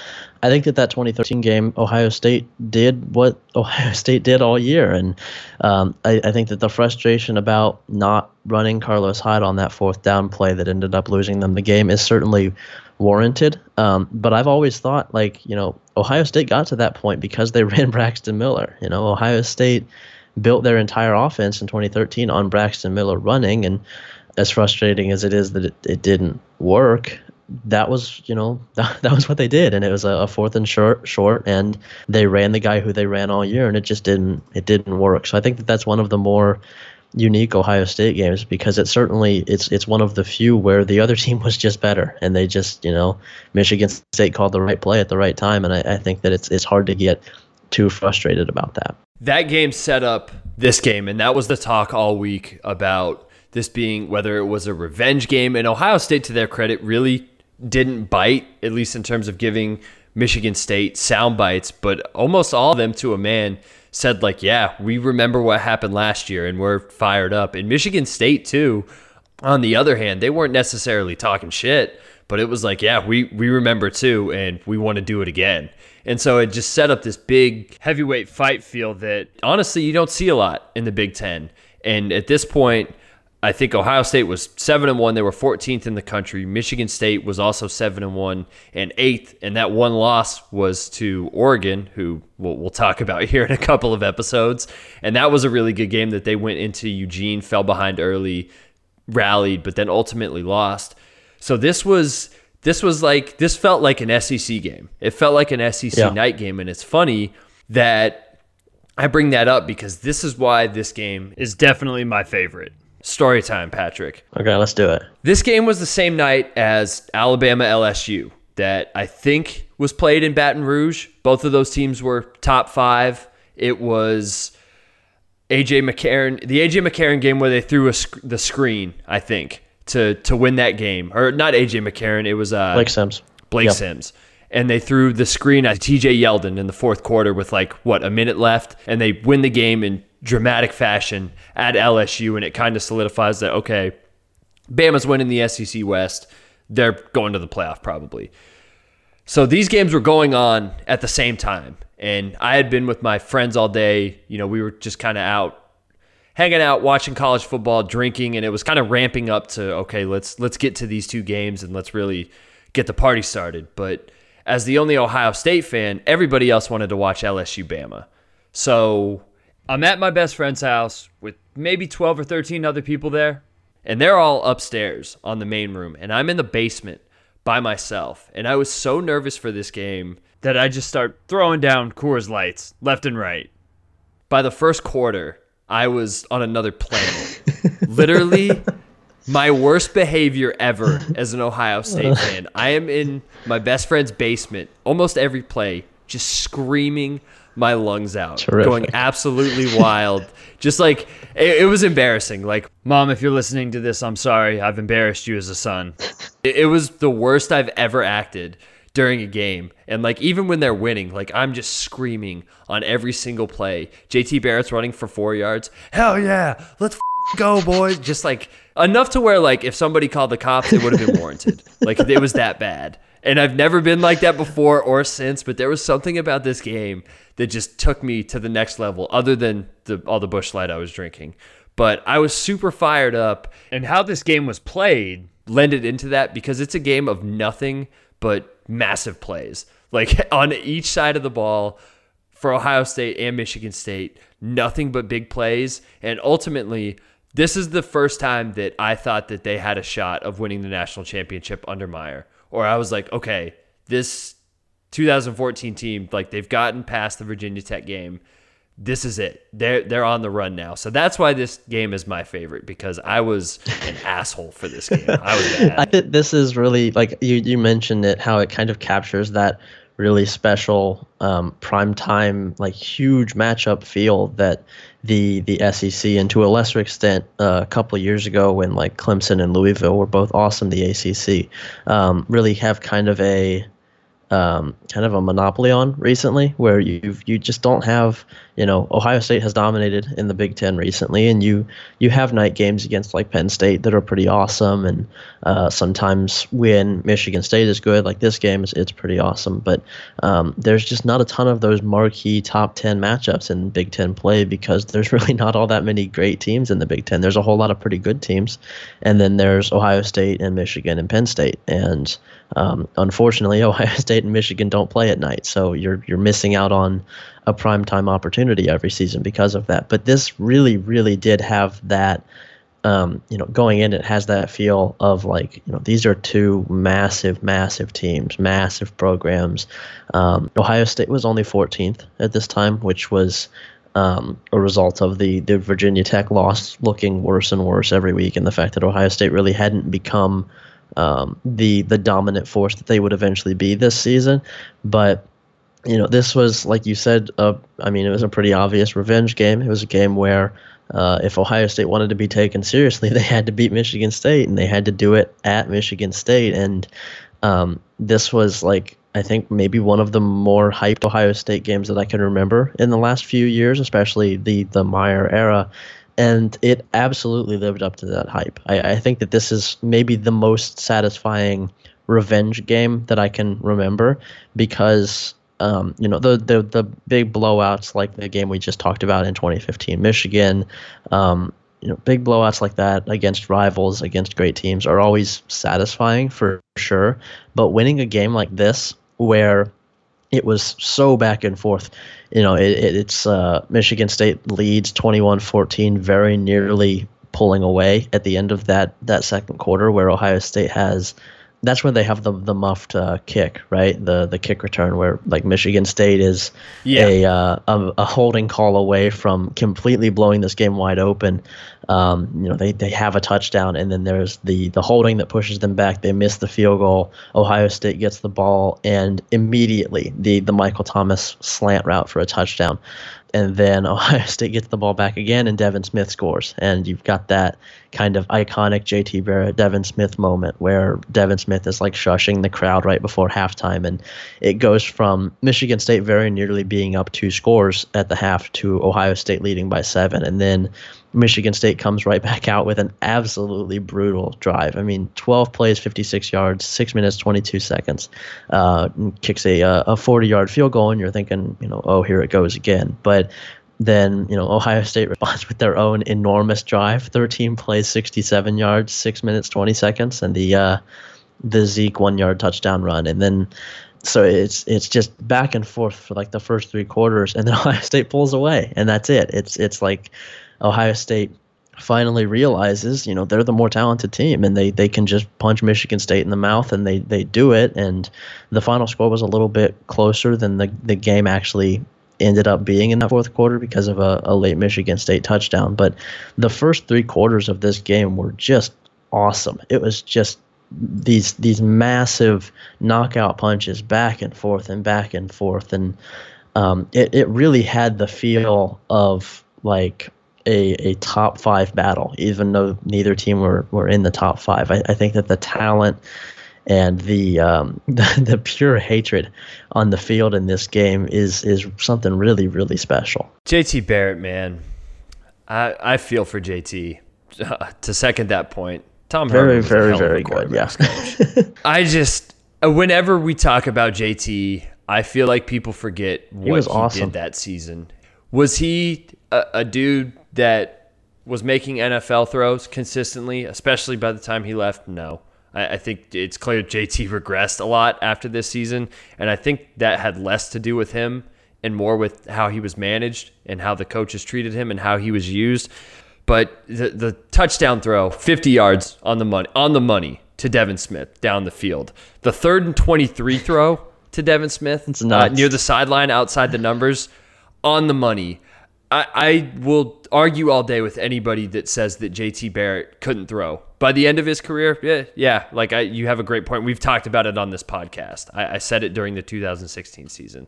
I think that that 2013 game, Ohio State did what <laughs> Ohio State did all year, and um, I, I think that the frustration about not running Carlos Hyde on that fourth down play that ended up losing them the game is certainly warranted. Um, but I've always thought, like you know, Ohio State got to that point because they <laughs> ran Braxton Miller. You know, Ohio State built their entire offense in 2013 on Braxton Miller running, and as frustrating as it is that it, it didn't work, that was you know that, <laughs> that was what they did, and it was a, a fourth and short, short, and they ran the guy who they ran all year, and it just didn't it didn't work. So I think that that's one of the more unique Ohio State games because it certainly it's it's one of the few where the other <laughs> team was just better and they just you know Michigan State called the right play at the right time and I, I think that it's it's hard to get too frustrated about that. That game set up this game, and that was the talk all week about this being whether it was a revenge game. And Ohio State, to their credit, really didn't bite, at least in terms of giving Michigan State sound bites, but almost all of them to a man said, like, yeah, we remember what happened last year and we're fired up. And Michigan State, too, on the other hand, they weren't necessarily talking shit, but it was like, yeah, we we remember too, and we want to do it again. And so it just set up this big heavyweight fight field that honestly you don't see a lot in the Big Ten. And at this point, I think Ohio State was seven and one. They were 14th in the country. Michigan State was also seven and one and eighth, and that one loss was to Oregon, who we'll, we'll, talk about <laughs> here in a couple of episodes. And that was a really good game that they went into Eugene, fell behind early, rallied, but then ultimately lost. So this was this was like this felt like an SEC game. It felt like an SEC yeah. night game, and it's funny that I bring that up because this is why this game is definitely my favorite. Story time, Patrick. Okay, let's do it. This game was the same night as Alabama LSU that I think was played in Baton Rouge. Both of those teams were top five. It was AJ McCarron, the AJ McCarron game where they threw a, the screen, I think, to to win that game. Or not AJ McCarron, it was uh, Blake Sims. Blake yep. Sims. And they threw the screen at TJ Yeldon in the fourth quarter with like what a minute left, and they win the game in dramatic fashion at LSU, and it kind of solidifies that okay, Bama's winning the SEC West. They're going to the playoff probably. So these games were going on at the same time, and I had been with my friends all day. You know, we were just kind of out hanging out watching college football drinking and it was kind of ramping up to okay let's let's get to these two games and let's really get the party started but as the only ohio state fan everybody else wanted to watch lsu bama so I'm at my best friend's house with maybe 12 or 13 other people there, and they're all upstairs on the main room, and I'm in the basement by myself. And I was so nervous for this game that I just start throwing down Coors Lights left and right. By the first quarter, I was on another planet. Literally, my worst behavior ever as an Ohio State uh. fan. I am in my best friend's basement almost every play, just screaming my lungs out, Terrific. going absolutely wild. Just like it, it, was embarrassing. Like, mom, if you're listening to this, I'm sorry. I've embarrassed you as a son. It, it was the worst I've ever acted during a game. And like even when they're winning, like I'm just screaming on every single play. JT Barrett's running for four yards. Hell yeah, let's go, boys. Just like enough to where like if somebody called the cops, it would have been <laughs> warranted. like it was that bad. And I've never been like that before or since, but there was something about this game that just took me to the next level, other than the, all the Busch Light I was drinking. But I was super fired up, and how this game was played lended into that because it's a game of nothing but massive plays. Like <laughs> on each side of the ball for Ohio State and Michigan State, nothing but big plays. And ultimately, this is the first time that I thought that they had a shot of winning the national championship under Meyer or I was like, okay, this 2014 team, like they've gotten past the Virginia Tech game. This is it. They're they're on the run now. So that's why this game is my favorite because I was an <laughs> asshole for this game. I was <laughs> bad. I think this is really like you you mentioned it how it kind of captures that really special um, prime time like huge matchup feel that the the SEC and to a lesser extent uh, a couple of years ago when like Clemson and Louisville were both awesome the ACC um, really have kind of a um, kind of a monopoly on recently, where you you just don't have you know Ohio State has dominated in the Big Ten recently, and you you have night games against like Penn State that are pretty awesome, and uh, sometimes when Michigan State is good, like this game, is it's pretty awesome. But um, there's just not a ton of those marquee top ten matchups in Big Ten play because there's <laughs> really not all that many great teams in the Big Ten. There's a whole lot of pretty good teams, and then there's Ohio State and Michigan and Penn State, and um, unfortunately, <laughs> Ohio State and Michigan don't play at night, so you're you're missing out on a prime time opportunity every season because of that. But this really, really did have that. Um, you know, going in, it has that feel of like, you know, these are two massive, massive teams, massive programs. Um, Ohio State was only 14th at this time, which was um, a result of the the Virginia Tech loss looking worse and worse every week, and the fact that Ohio State really hadn't become um, the the dominant force that they would eventually be this season. But you know, this was like you said. Uh, I mean, it was a pretty obvious revenge game. It was a game where uh, if Ohio State wanted to be taken seriously, <laughs> they had to beat Michigan State, and they had to do it at Michigan State. And um, this was like I think maybe one of the more hyped Ohio State games that I can remember in the last few years, especially the the Meyer era. And it absolutely lived up to that hype. I, I think that this is maybe the most satisfying revenge game that I can remember because um, you know the, the the big blowouts like the game we just talked about in 2015 Michigan um, you know big blowouts like that against rivals against great teams are always satisfying for sure but winning a game like this where it was so back and forth. You know it, it, it's uh, Michigan State leads 21-14 very nearly pulling away at the end of that that second quarter where Ohio State has that's where they have the the muffed uh, kick, right? The the kick return where like Michigan State is yeah. a, uh, a, a holding call away from completely blowing this game wide open. Um, you know, they, they have a touchdown, and then there's the the holding that pushes them back. They miss the field goal. Ohio State gets the ball, and immediately the the Michael Thomas slant route for a touchdown and then <laughs> Ohio State gets the ball back again, and Devin Smith scores. And you've got that kind of iconic JT Barrett, Devin Smith moment where Devin Smith is like shushing the crowd right before halftime. And it goes from Michigan State very nearly being up two scores at the half to Ohio State leading by seven. And then Michigan State comes right back out with an absolutely brutal drive. I mean, 12 plays, 56 yards, six minutes, 22 seconds, uh, kicks a uh, a 40 yard field goal, and you're thinking, you know, oh, here it goes again. But then you know Ohio State <laughs> responds with their own enormous drive, 13 plays, 67 yards, six minutes, 20 seconds, and the uh, the Zeke one yard touchdown run, and then so it's it's just back and forth for like the first three quarters, and then <laughs> Ohio State pulls away, and that's it. It's it's like Ohio State finally realizes, you know, they're the more talented team and they, they can just punch Michigan State in the mouth and they, they do it. And the final score was a little bit closer than the, the game actually ended up being in that fourth quarter because of a, a late Michigan State touchdown. But the first three quarters of this game were just awesome. It was just these these massive knockout punches back and forth and back and forth and um, it, it really had the feel of like a, a top five battle, even though neither team were, were in the top five. I, I think that the talent and the, um, <laughs> the the pure hatred on the field in this game is is something really really special. JT Barrett, man, I I feel for JT. Uh, <laughs> to second that point, Tom very very very good. Yeah, <laughs> I just whenever we talk about JT, I feel like people forget what he, was awesome. did that season. Was he a, a dude that was making NFL throws consistently, especially by the time he left? No. I, I think it's clear JT regressed a lot after this season, and I think that had less to do with him and more with how he was managed and how the coaches treated him and how he was used. But the, the touchdown throw, 50 yards on the money, on the money to Devin Smith down the field. The third and 23 throw to Devin Smith uh, near the sideline outside the numbers on the money. I, I will argue all day with anybody that says that JT Barrett couldn't throw. By the end of his career, yeah, yeah, like I, you have a great point. We've talked about it on this podcast. I, I said it during the 2016 season.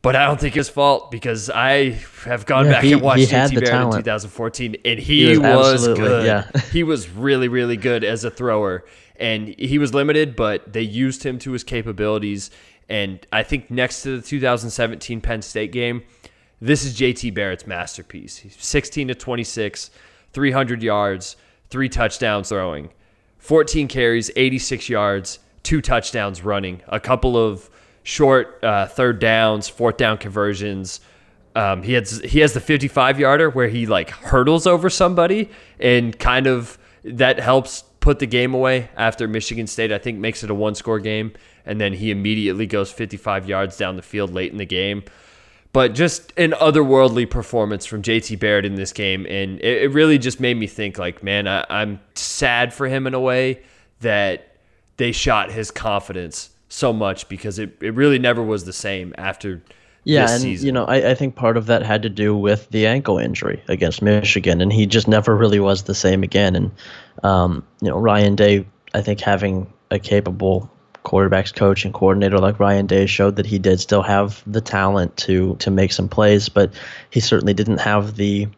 But I don't think it's fault because I have gone yeah, back he, and watched JT Barrett talent. in 2014, and he, he was, was good. Yeah. <laughs> he was really, really good as a thrower, and he was limited, but they used him to his capabilities. And I think next to the 2017 Penn State game, this is JT Barrett's masterpiece. He's 16 to 26, 300 yards, three touchdowns throwing, 14 carries, 86 yards, two touchdowns running, a couple of short uh, third downs, fourth down conversions. Um, he has he has the 55 yarder where he like hurdles over somebody and kind of that helps put the game away after Michigan State. I think makes it a one score game, and then he immediately goes 55 yards down the field late in the game but just an otherworldly performance from JT Barrett in this game. And it, it really just made me think, like, man, I, I'm sad for him in a way that they shot his confidence so much because it, it really never was the same after yeah, and season. you know, I, I think part of that had to do with the ankle injury against Michigan, and he just never really was the same again. And um, you know, Ryan Day, I think having a capable quarterbacks coach and coordinator like Ryan Day showed that he did still have the talent to to make some plays, but he certainly didn't have the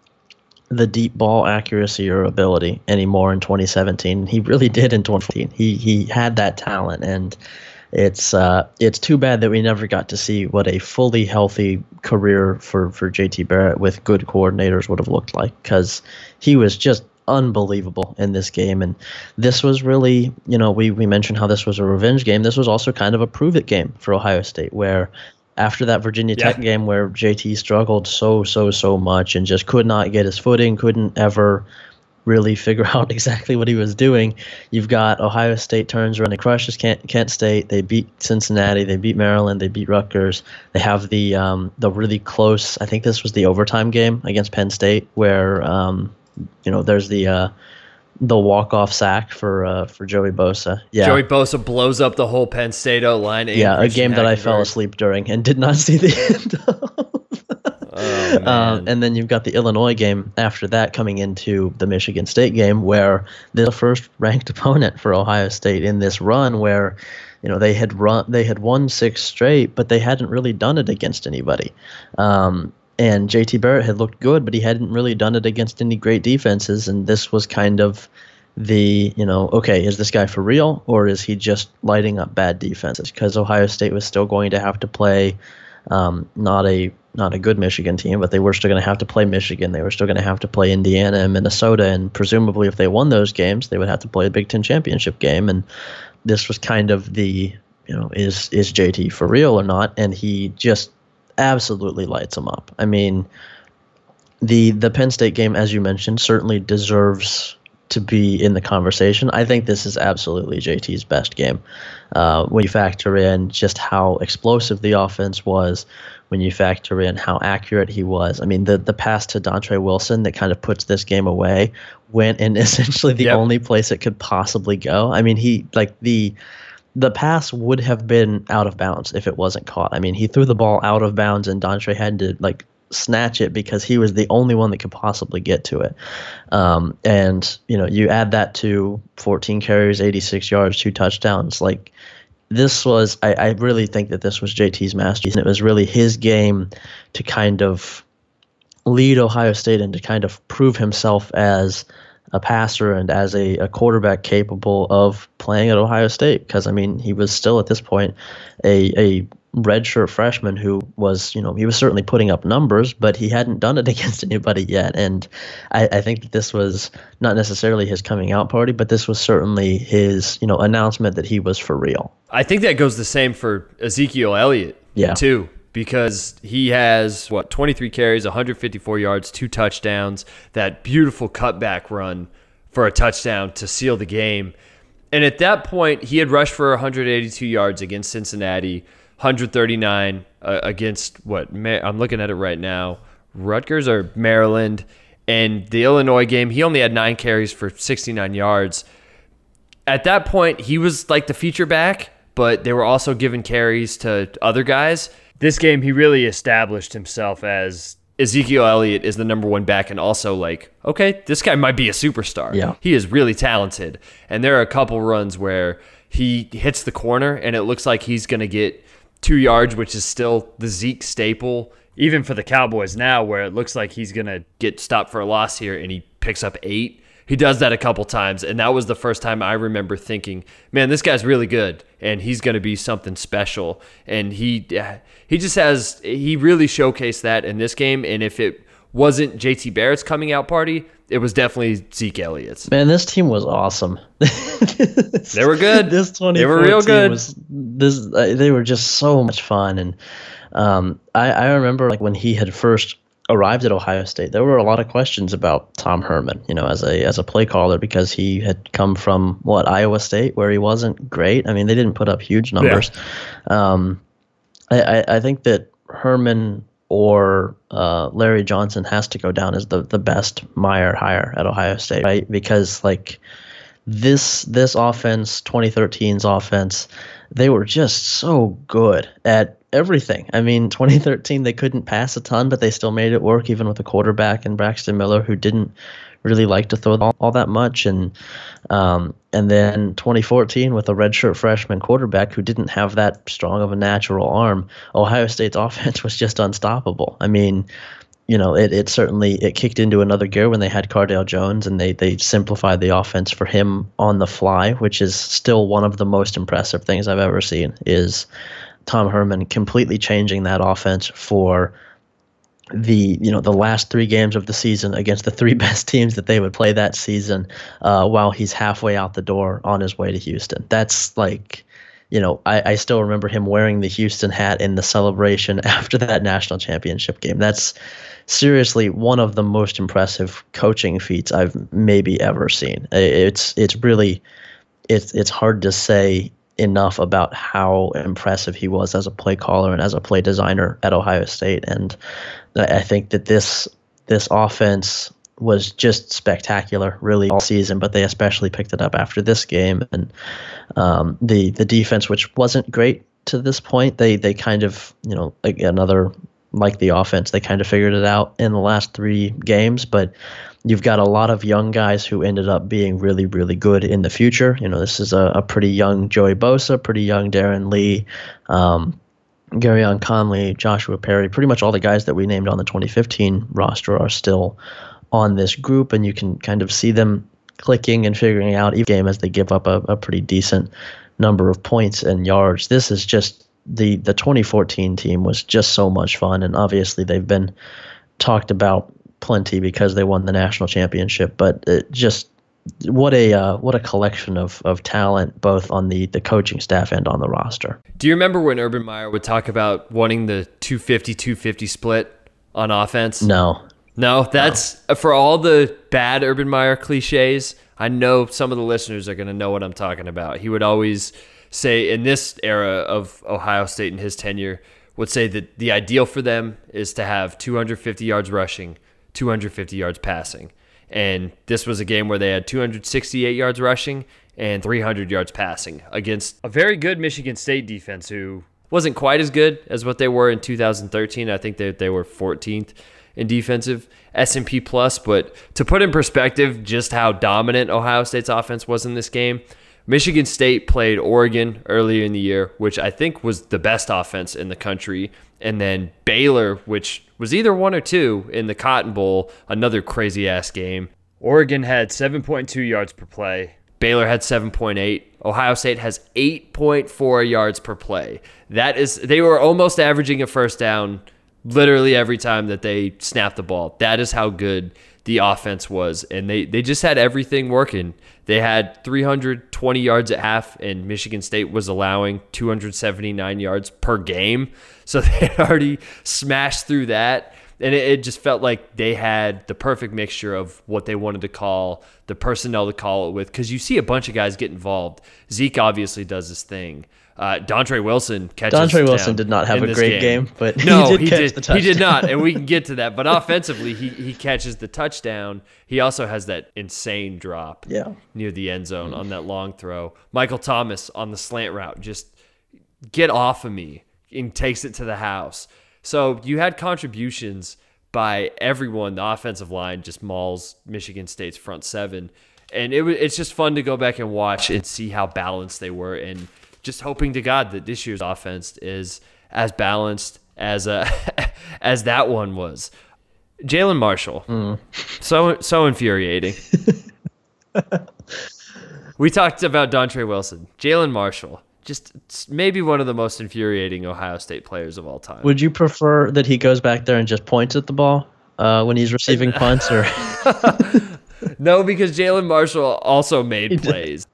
the deep ball accuracy or ability anymore in 2017. He really <laughs> did in 2014. He he had that talent and it's uh, it's too bad that we never got to see what a fully healthy career for for JT Barrett with good coordinators would have looked like because he was just unbelievable in this game and this was really you know we we mentioned how this was a revenge game this was also kind of a prove it game for Ohio State where after that Virginia Tech yeah. game where JT struggled so so so much and just could not get his footing couldn't ever really <laughs> figure out exactly what he was doing. You've got Ohio State turns around and crushes Kent, Kent State. They beat Cincinnati. They beat Maryland. They beat Rutgers. They have the um, the really close. I think this was the overtime game against Penn State where um, you know there's the. Uh, the walk off sack for uh, for Joey Bosa. Yeah, Joey Bosa blows up the whole Penn State O line. Yeah, a game that I fell asleep during and did not <laughs> see the end of. Oh, uh, and then you've got the Illinois game after that coming into the Michigan State game, where they're the first ranked <laughs> opponent for Ohio State in this run, where you know they had run they had won six straight, but they hadn't really done it against anybody. Um, and JT Barrett had looked good, but he hadn't really done it against any great defenses, and this was kind of the you know okay is this guy for real or is he just lighting up bad defenses because ohio state was still going to have to play um, not a not a good Michigan team, but they were still going to have to play Michigan. They were still going to have to play Indiana and Minnesota, and presumably, if they won those games, they would have to play a Big Ten championship game. And this was kind of the you know is is JT for real or not? And he just absolutely lights them up. I mean, the the Penn State game, as you mentioned, certainly deserves to be in the conversation. I think this is absolutely JT's best game. Uh, when you factor in just how explosive the offense was, when you factor in how accurate he was. I mean, the the pass to Dontre Wilson that kind of puts this game away went in <laughs> essentially the yep. only place it could possibly go. I mean, he like the the pass would have been out of bounds if it wasn't caught. I mean, he threw the ball out of bounds and Dontre had to like snatch it because he was the only one that could possibly get to it. Um, and you know, you add that to 14 carries, 86 yards, two touchdowns. Like this was, I, I really think that this was JT's masterpiece, and it was really his game to kind of lead Ohio State and to kind of prove himself as a passer and as a, a quarterback capable of playing at Ohio State. Because I mean, he was still at this point a a redshirt freshman who was, you know, he was certainly putting up numbers, but he hadn't done it <laughs> against anybody yet. And I, I think that this was not necessarily his coming out party, but this was certainly his, you know, announcement that he was for real. I think that goes the same for Ezekiel Elliott, yeah. too, because he has what 23 carries, 154 yards, two touchdowns, that beautiful cutback run for a touchdown to seal the game. And at that point, he had rushed for 182 yards against Cincinnati 139 uh, against what I'm looking at it right now. Rutgers or Maryland, and the Illinois game, he only had nine carries for 69 yards. At that point, he was like the feature back, but they were also giving carries to other guys. This game, he really established himself as Ezekiel Elliott is the number one back, and also like, okay, this guy might be a superstar. Yeah, he is really talented. And there are a couple runs where he hits the corner, and it looks like he's going to get two yards, which is still the Zeke staple, even for the Cowboys now, where it looks like he's going to get stopped for a loss here and he picks up eight. He does that a couple times, and that was the first time I remember thinking, "Man, this guy's really good, and he's going to be something special." And he he just has he really showcased that in this game. And if it wasn't JT Barrett's coming out party, it was definitely Zeke Elliott's. Man, this team was awesome. <laughs> they were good. This twenty they were real good. Was, this uh, they were just so much fun, and um, I, I remember like when he had first arrived at Ohio State, there were a lot of questions about Tom Herman, you know, as a as a play caller because he had come from what Iowa State where he wasn't great. I mean, they didn't put up huge numbers. Yeah. Um, I, I, I think that Herman or uh, Larry Johnson has to go down as the, the best Meyer hire at Ohio State, right? Because like this this offense, 2013's offense, they were just so good at everything. I mean, <laughs> 2013 they couldn't pass a ton, but they still made it work, even with a quarterback and Braxton Miller who didn't really like to throw all, all that much. And um, and then 2014 with a redshirt freshman quarterback who didn't have that strong of a natural arm, Ohio State's <laughs> offense was just unstoppable. I mean, you know, it, it certainly it kicked into another gear when they had Cardale Jones and they they simplified the offense for him on the fly, which is still one of the most impressive things I've ever seen. Is Tom Herman completely changing that offense for the you know the last three games of the season against the three <laughs> best teams that they would play that season uh, while he's halfway out the door on his way to Houston. That's like you know, I, I still remember him wearing the Houston hat in the celebration <laughs> after that national championship game. That's seriously one of the most impressive coaching feats I've maybe ever seen. It's it's really it's it's hard to say enough about how impressive he was as a play caller and as a play designer at Ohio State. And I think that this this offense was just spectacular, really all season. But they especially picked it up after this game, and um, the the defense, which wasn't great to this point, they they kind of you know like another like the offense, they kind of figured it out in the last three games, but. You've got a lot of young guys who ended up being really, really good in the future. You know, this is a, a pretty young Joey Bosa, pretty young Darron Lee, um, Gareon Conley, Joshua Perry, pretty much all the guys that we named on the 2015 roster are still on this group, and you can kind of see them clicking and figuring out each game as they give up a, a pretty decent number of points and yards. This is just the the 2014 team was just so much fun, and obviously they've been talked about plenty because they won the national championship. But it just what a uh, what a collection of of talent both on the the coaching staff and on the roster. Do you remember when Urban Meyer would talk about wanting the 250-250 split on offense? No. No, that's no. for all the bad Urban Meyer cliches. I know some of the listeners are going to know what I'm talking about. He would always say, in this era of Ohio State and his tenure, would say that the ideal for them is to have 250 yards rushing, 250 yards passing. And this was a game where they had 268 yards rushing and 300 yards passing against a very good Michigan State defense who wasn't quite as good as what they were in 2013. I think that they, they were 14th in defensive S&P plus, but to put in perspective just how dominant Ohio State's offense was in this game, Michigan State played Oregon earlier in the year, which I think was the best offense in the country, and then Baylor, which was either one or two in the Cotton Bowl, another crazy ass game. Oregon had 7.2 yards per play. Baylor had 7.8. Ohio State has 8.4 yards per play. That is they were almost averaging a first down literally every time that they snapped the ball. That is how good the offense was. And they, they just had everything working. They had 320 yards at half, and Michigan State was allowing 279 yards per game. So <laughs> they already smashed through that. And it, it just felt like they had the perfect mixture of what they wanted to call the personnel to call it with. Because you see a bunch of guys get involved. Zeke obviously does this thing. Uh, Dontre Wilson catches. Dontre Wilson did not have a great game. game, but no, <laughs> he did. He did, he did, not, and we can get to that. But <laughs> offensively, he he catches the touchdown. He also has that insane drop. Yeah. near the end zone on that long throw. Michael Thomas on the slant route, just get off of me, and takes it to the house. So you had contributions by everyone. The offensive line just mauls Michigan State's front seven, and it it's just fun to go back and watch and see how balanced they were and just hoping to God that this year's offense is as balanced as uh, <laughs> as that one was. Jalin Marshall, mm. so so infuriating. <laughs> we talked about Dontre Wilson, Jalin Marshall, just maybe one of the most infuriating Ohio State players of all time. Would you prefer that he goes back there and just points at the ball uh, when he's receiving <laughs> punts, or no? Because Jalin Marshall also made plays.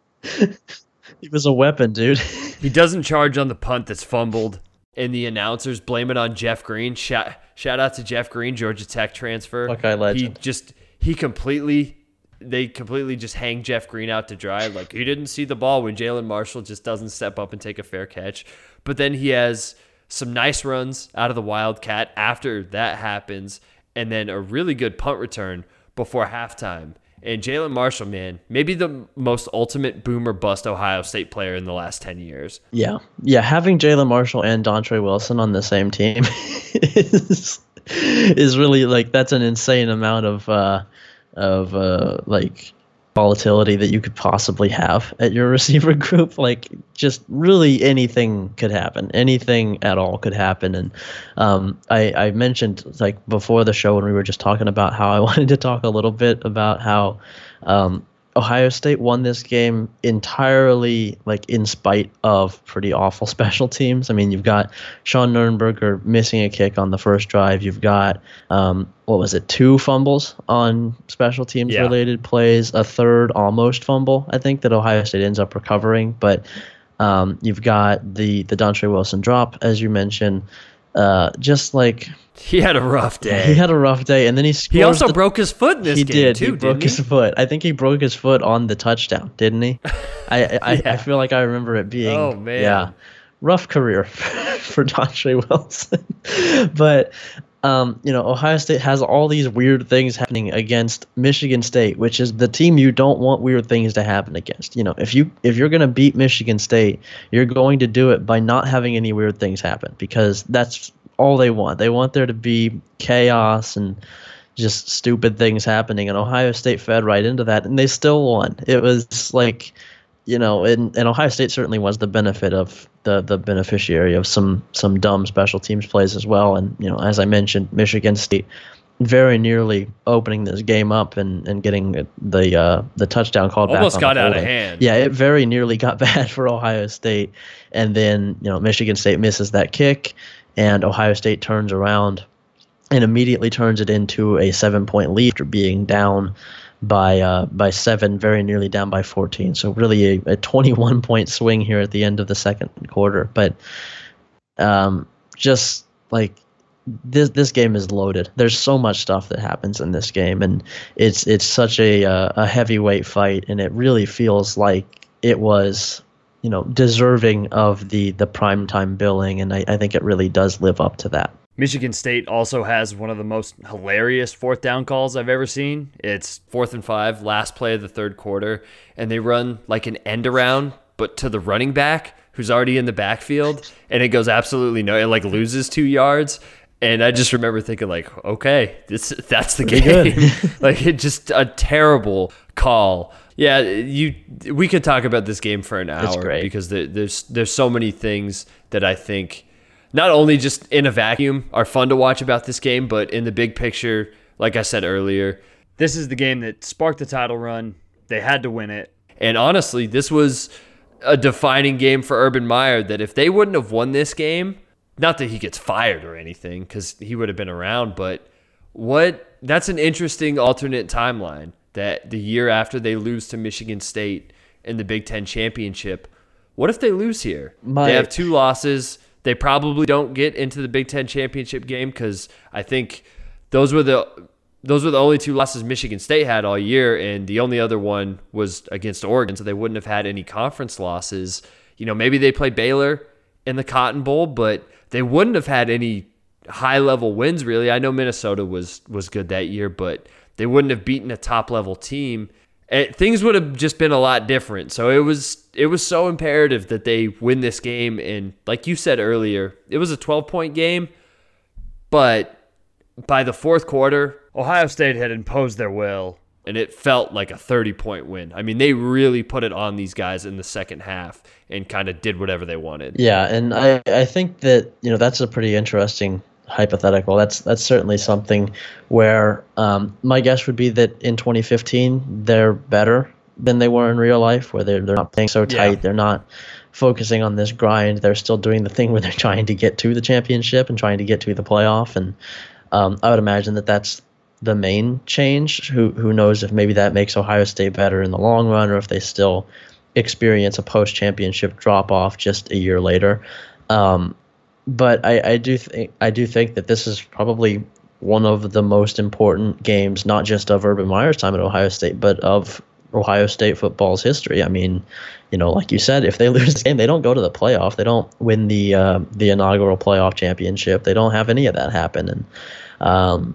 He was a weapon, dude. <laughs> he doesn't charge on the punt that's fumbled, and the announcers blame it on Jeff Greene. Shout, shout out to Jeff Greene, Georgia Tech transfer. Buckeye legend. He just he completely they completely just hang Jeff Greene out to dry. Like he didn't see the ball when Jalin Marshall just doesn't step up and take a fair catch. But then he has some nice runs out of the Wildcat after that happens, and then a really good punt return before halftime. And Jalin Marshall, man, maybe the most ultimate boomer bust Ohio State player in the last 10 years. Yeah. Yeah. Having Jalin Marshall and Dontre Wilson on the same team <laughs> is, is really like, that's an insane amount of, uh, of, uh, like, volatility that you could possibly have at your <laughs> receiver group. Like, just really anything could happen. Anything at all could happen. And um, I, I mentioned, like, before the show when we were just talking about how I <laughs> wanted to talk a little bit about how um, Ohio State won this game entirely like in spite of pretty awful <laughs> special teams. I mean, you've got Sean Nuernberger missing a kick on the first drive. You've got um, what was it, two fumbles on special teams yeah. related plays, a third almost fumble, I think that Ohio State ends up recovering. But um, you've got the the Dontre Wilson drop, as you mentioned. Uh, just like he had a rough <laughs> day. He had a rough day, and then he he also the, broke his foot this he game did. too. He broke he? his foot. I think he broke his foot on the touchdown, didn't he? <laughs> I I, yeah. I feel like I remember it being. Oh man. Yeah, rough career <laughs> for Dontre Wilson, but. Um, you know, Ohio State has all these weird things happening against Michigan State, which is the team you don't want weird things to happen against. You know, if you if you're going to beat Michigan State, you're going to do it by not having any weird things happen because that's all they want. They want there to be chaos and just stupid things happening. And Ohio State fed right into that, and they still won. It was like, you know, and, and Ohio State certainly was the benefit of the the beneficiary of some some dumb special teams plays as well. And you know, as I mentioned, Michigan State very nearly opening this game up and, and getting the uh, the touchdown called almost back. Almost got out of hand. Yeah, it very nearly got <laughs> bad for Ohio State, and then you know Michigan State misses that kick, and Ohio State turns around and immediately turns it into a seven point lead after being down by uh, by seven, very nearly down by 14. So really a, a 21 point swing here at the end of the second quarter. But um, just like this this game is loaded. There's so much stuff that happens in this game, and it's it's such a uh, a heavyweight fight, and it really feels like it was you know deserving of the the prime time billing, and I, I think it really does live up to that. Michigan State also has one of the most hilarious fourth down calls I've ever seen. It's fourth and five, last play of the third quarter, and they run like an end around, but to the running back who's already in the backfield, and it goes absolutely no, it like loses two yards. And I just remember thinking, like, okay, this that's the Pretty game. <laughs> like, it just a terrible call. Yeah, you. We could talk about this game for an hour because there, there's there's so many things that I think not only just in a vacuum are fun to watch about this game, but in the big picture, like I said earlier, this is the game that sparked the title run. They had to win it, and honestly, this was a defining game for Urban Meyer. That if they wouldn't have won this game, not that he gets fired or anything, because he would have been around, but what that's an interesting alternate timeline that the year after they lose to Michigan State in the Big Ten championship, what if they lose here? My, they have two losses. They probably don't get into the Big Ten championship game because I think those were the those were the only two losses Michigan State had all year, and the only other one was against Oregon, so they wouldn't have had any conference losses. You know, maybe they play Baylor in the Cotton Bowl, but they wouldn't have had any high level wins really. I know Minnesota was was good that year, but they wouldn't have beaten a top level team. Things would have just been a lot different. So it was it was so imperative that they win this game. And like you said earlier, it was a 12 point game, but by the fourth quarter, Ohio State had imposed their will, and it felt like a 30 point win. I mean, they really put it on these guys in the second half and kind of did whatever they wanted. Yeah, and I, I think that, you know, that's a pretty interesting hypothetical. That's that's certainly something where um, my guess would be that in 2015 they're better than they were in real life, where they're they're not playing so tight. Yeah. They're not focusing on this grind. They're still doing the thing where they're trying to get to the championship and trying to get to the playoff. And um, I would imagine that that's the main change. Who who knows if maybe that makes Ohio State better in the long run, or if they still experience a post championship drop off just a year later. Um, but I, I do think I do think that this is probably one of the most important games, not just of Urban Meyer's time at Ohio State, but of Ohio State football's history. I mean, you know, like you said, if they <laughs> lose the game, they don't go to the playoff. They don't win the uh, the inaugural playoff championship. They don't have any of that happen. And um,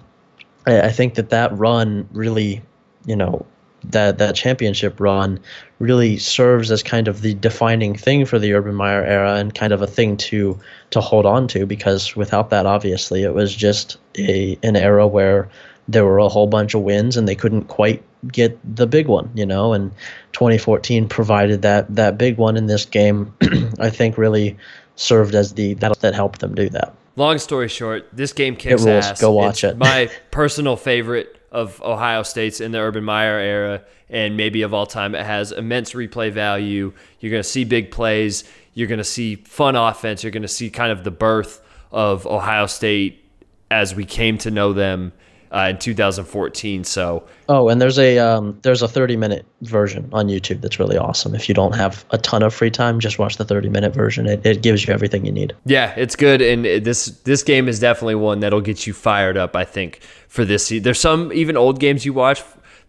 I, I think that that run really, you know, that that championship run really serves as kind of the defining thing for the Urban Meyer era and kind of a thing to to hold on to because without that obviously it was just a an era where there were a whole bunch of wins and they couldn't quite get the big one, you know, and 2014 provided that that big one in this game. <clears throat> I think really served as the that that helped them do that. Long story short, this game kicks ass. Go watch It's it. my <laughs> personal favorite of Ohio State's in the Urban Meyer era, and maybe of all time. It has immense replay value. You're going to see big plays. You're going to see fun offense. You're going to see kind of the birth of Ohio State as we came to know them uh, in 2014. So Oh, and there's a um, there's a 30 minute version on YouTube that's really awesome. If you don't have a ton of free time, just watch the 30 minute version. It, it gives you everything you need. Yeah, it's good, and this this game is definitely one that'll get you fired up. I think for this season. There's some even old games you watch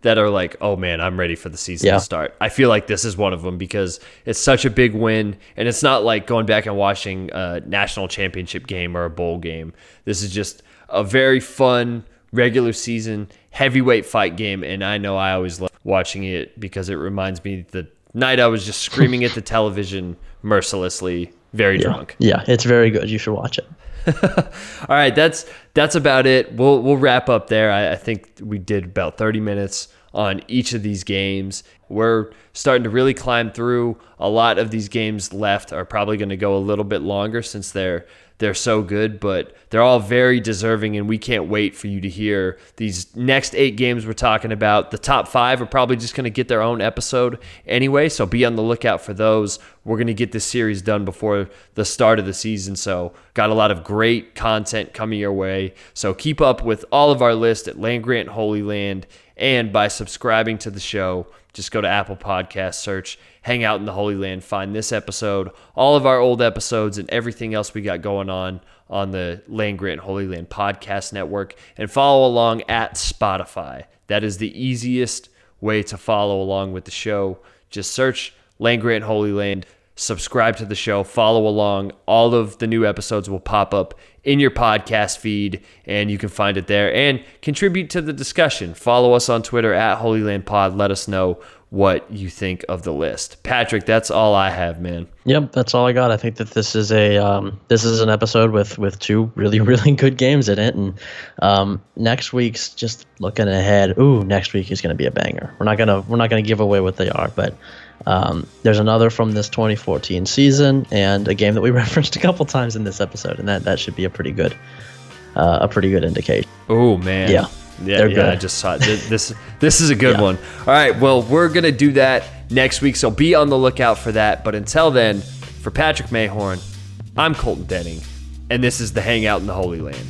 that are like, oh man, I'm ready for the season Yeah. to start. I feel like this is one of them because it's such a big win, and it's not like going back and watching a national championship game or a bowl game. This is just a very fun regular season heavyweight fight game, and I know I always love watching it because it reminds me the night I was just screaming at the television mercilessly, very drunk. Yeah, it's very good. You should watch it. <laughs> All right, that's that's about it. We'll we'll wrap up there. I, I think we did about 30 minutes on each of these games. We're starting to really climb through. A lot of these games left are probably going to go a little bit longer since they're they're so good, but they're all very deserving, and we can't wait for you to hear these next eight games we're talking about. The top five are probably just going to get their own episode anyway, so be on the lookout for those. We're going to get this series done before the start of the season, so got a lot of great content coming your way. So keep up with all of our list at Land Grant Holy Land, and by subscribing to the show, just go to Apple Podcasts, search Hang Out in the Holy Land, find this episode, all of our old episodes, and everything else we got going on on the Land Grant Holy Land Podcast Network, and follow along at Spotify. That is the easiest way to follow along with the show. Just search Land Grant Holy Land, subscribe to the show, follow along. All of the new episodes will pop up in your podcast feed, and you can find it there. And contribute to the discussion. Follow us on Twitter at Holy Land Pod. Let us know what you think of the list. Patrick, that's all I have, man. Yep, that's all I got. I think that this is a um, this is an episode with with two really <laughs> really good games in it, and um, next week's just looking ahead. Ooh, next week is going to be a banger. We're not gonna we're not gonna give away what they are, but um, there's another from this 2014 season and a game that we <laughs> referenced a couple times in this episode, and that that should be a pretty good uh, a pretty good indication. Oh man. Yeah. Yeah, They're yeah, good. I just saw it. This this, is a good Yeah. one. All right, well, we're gonna do that next week, so be on the lookout for that. But until then, for Patrick Mayhorn, I'm Colton Denning, and this is the Hangout in the Holy Land.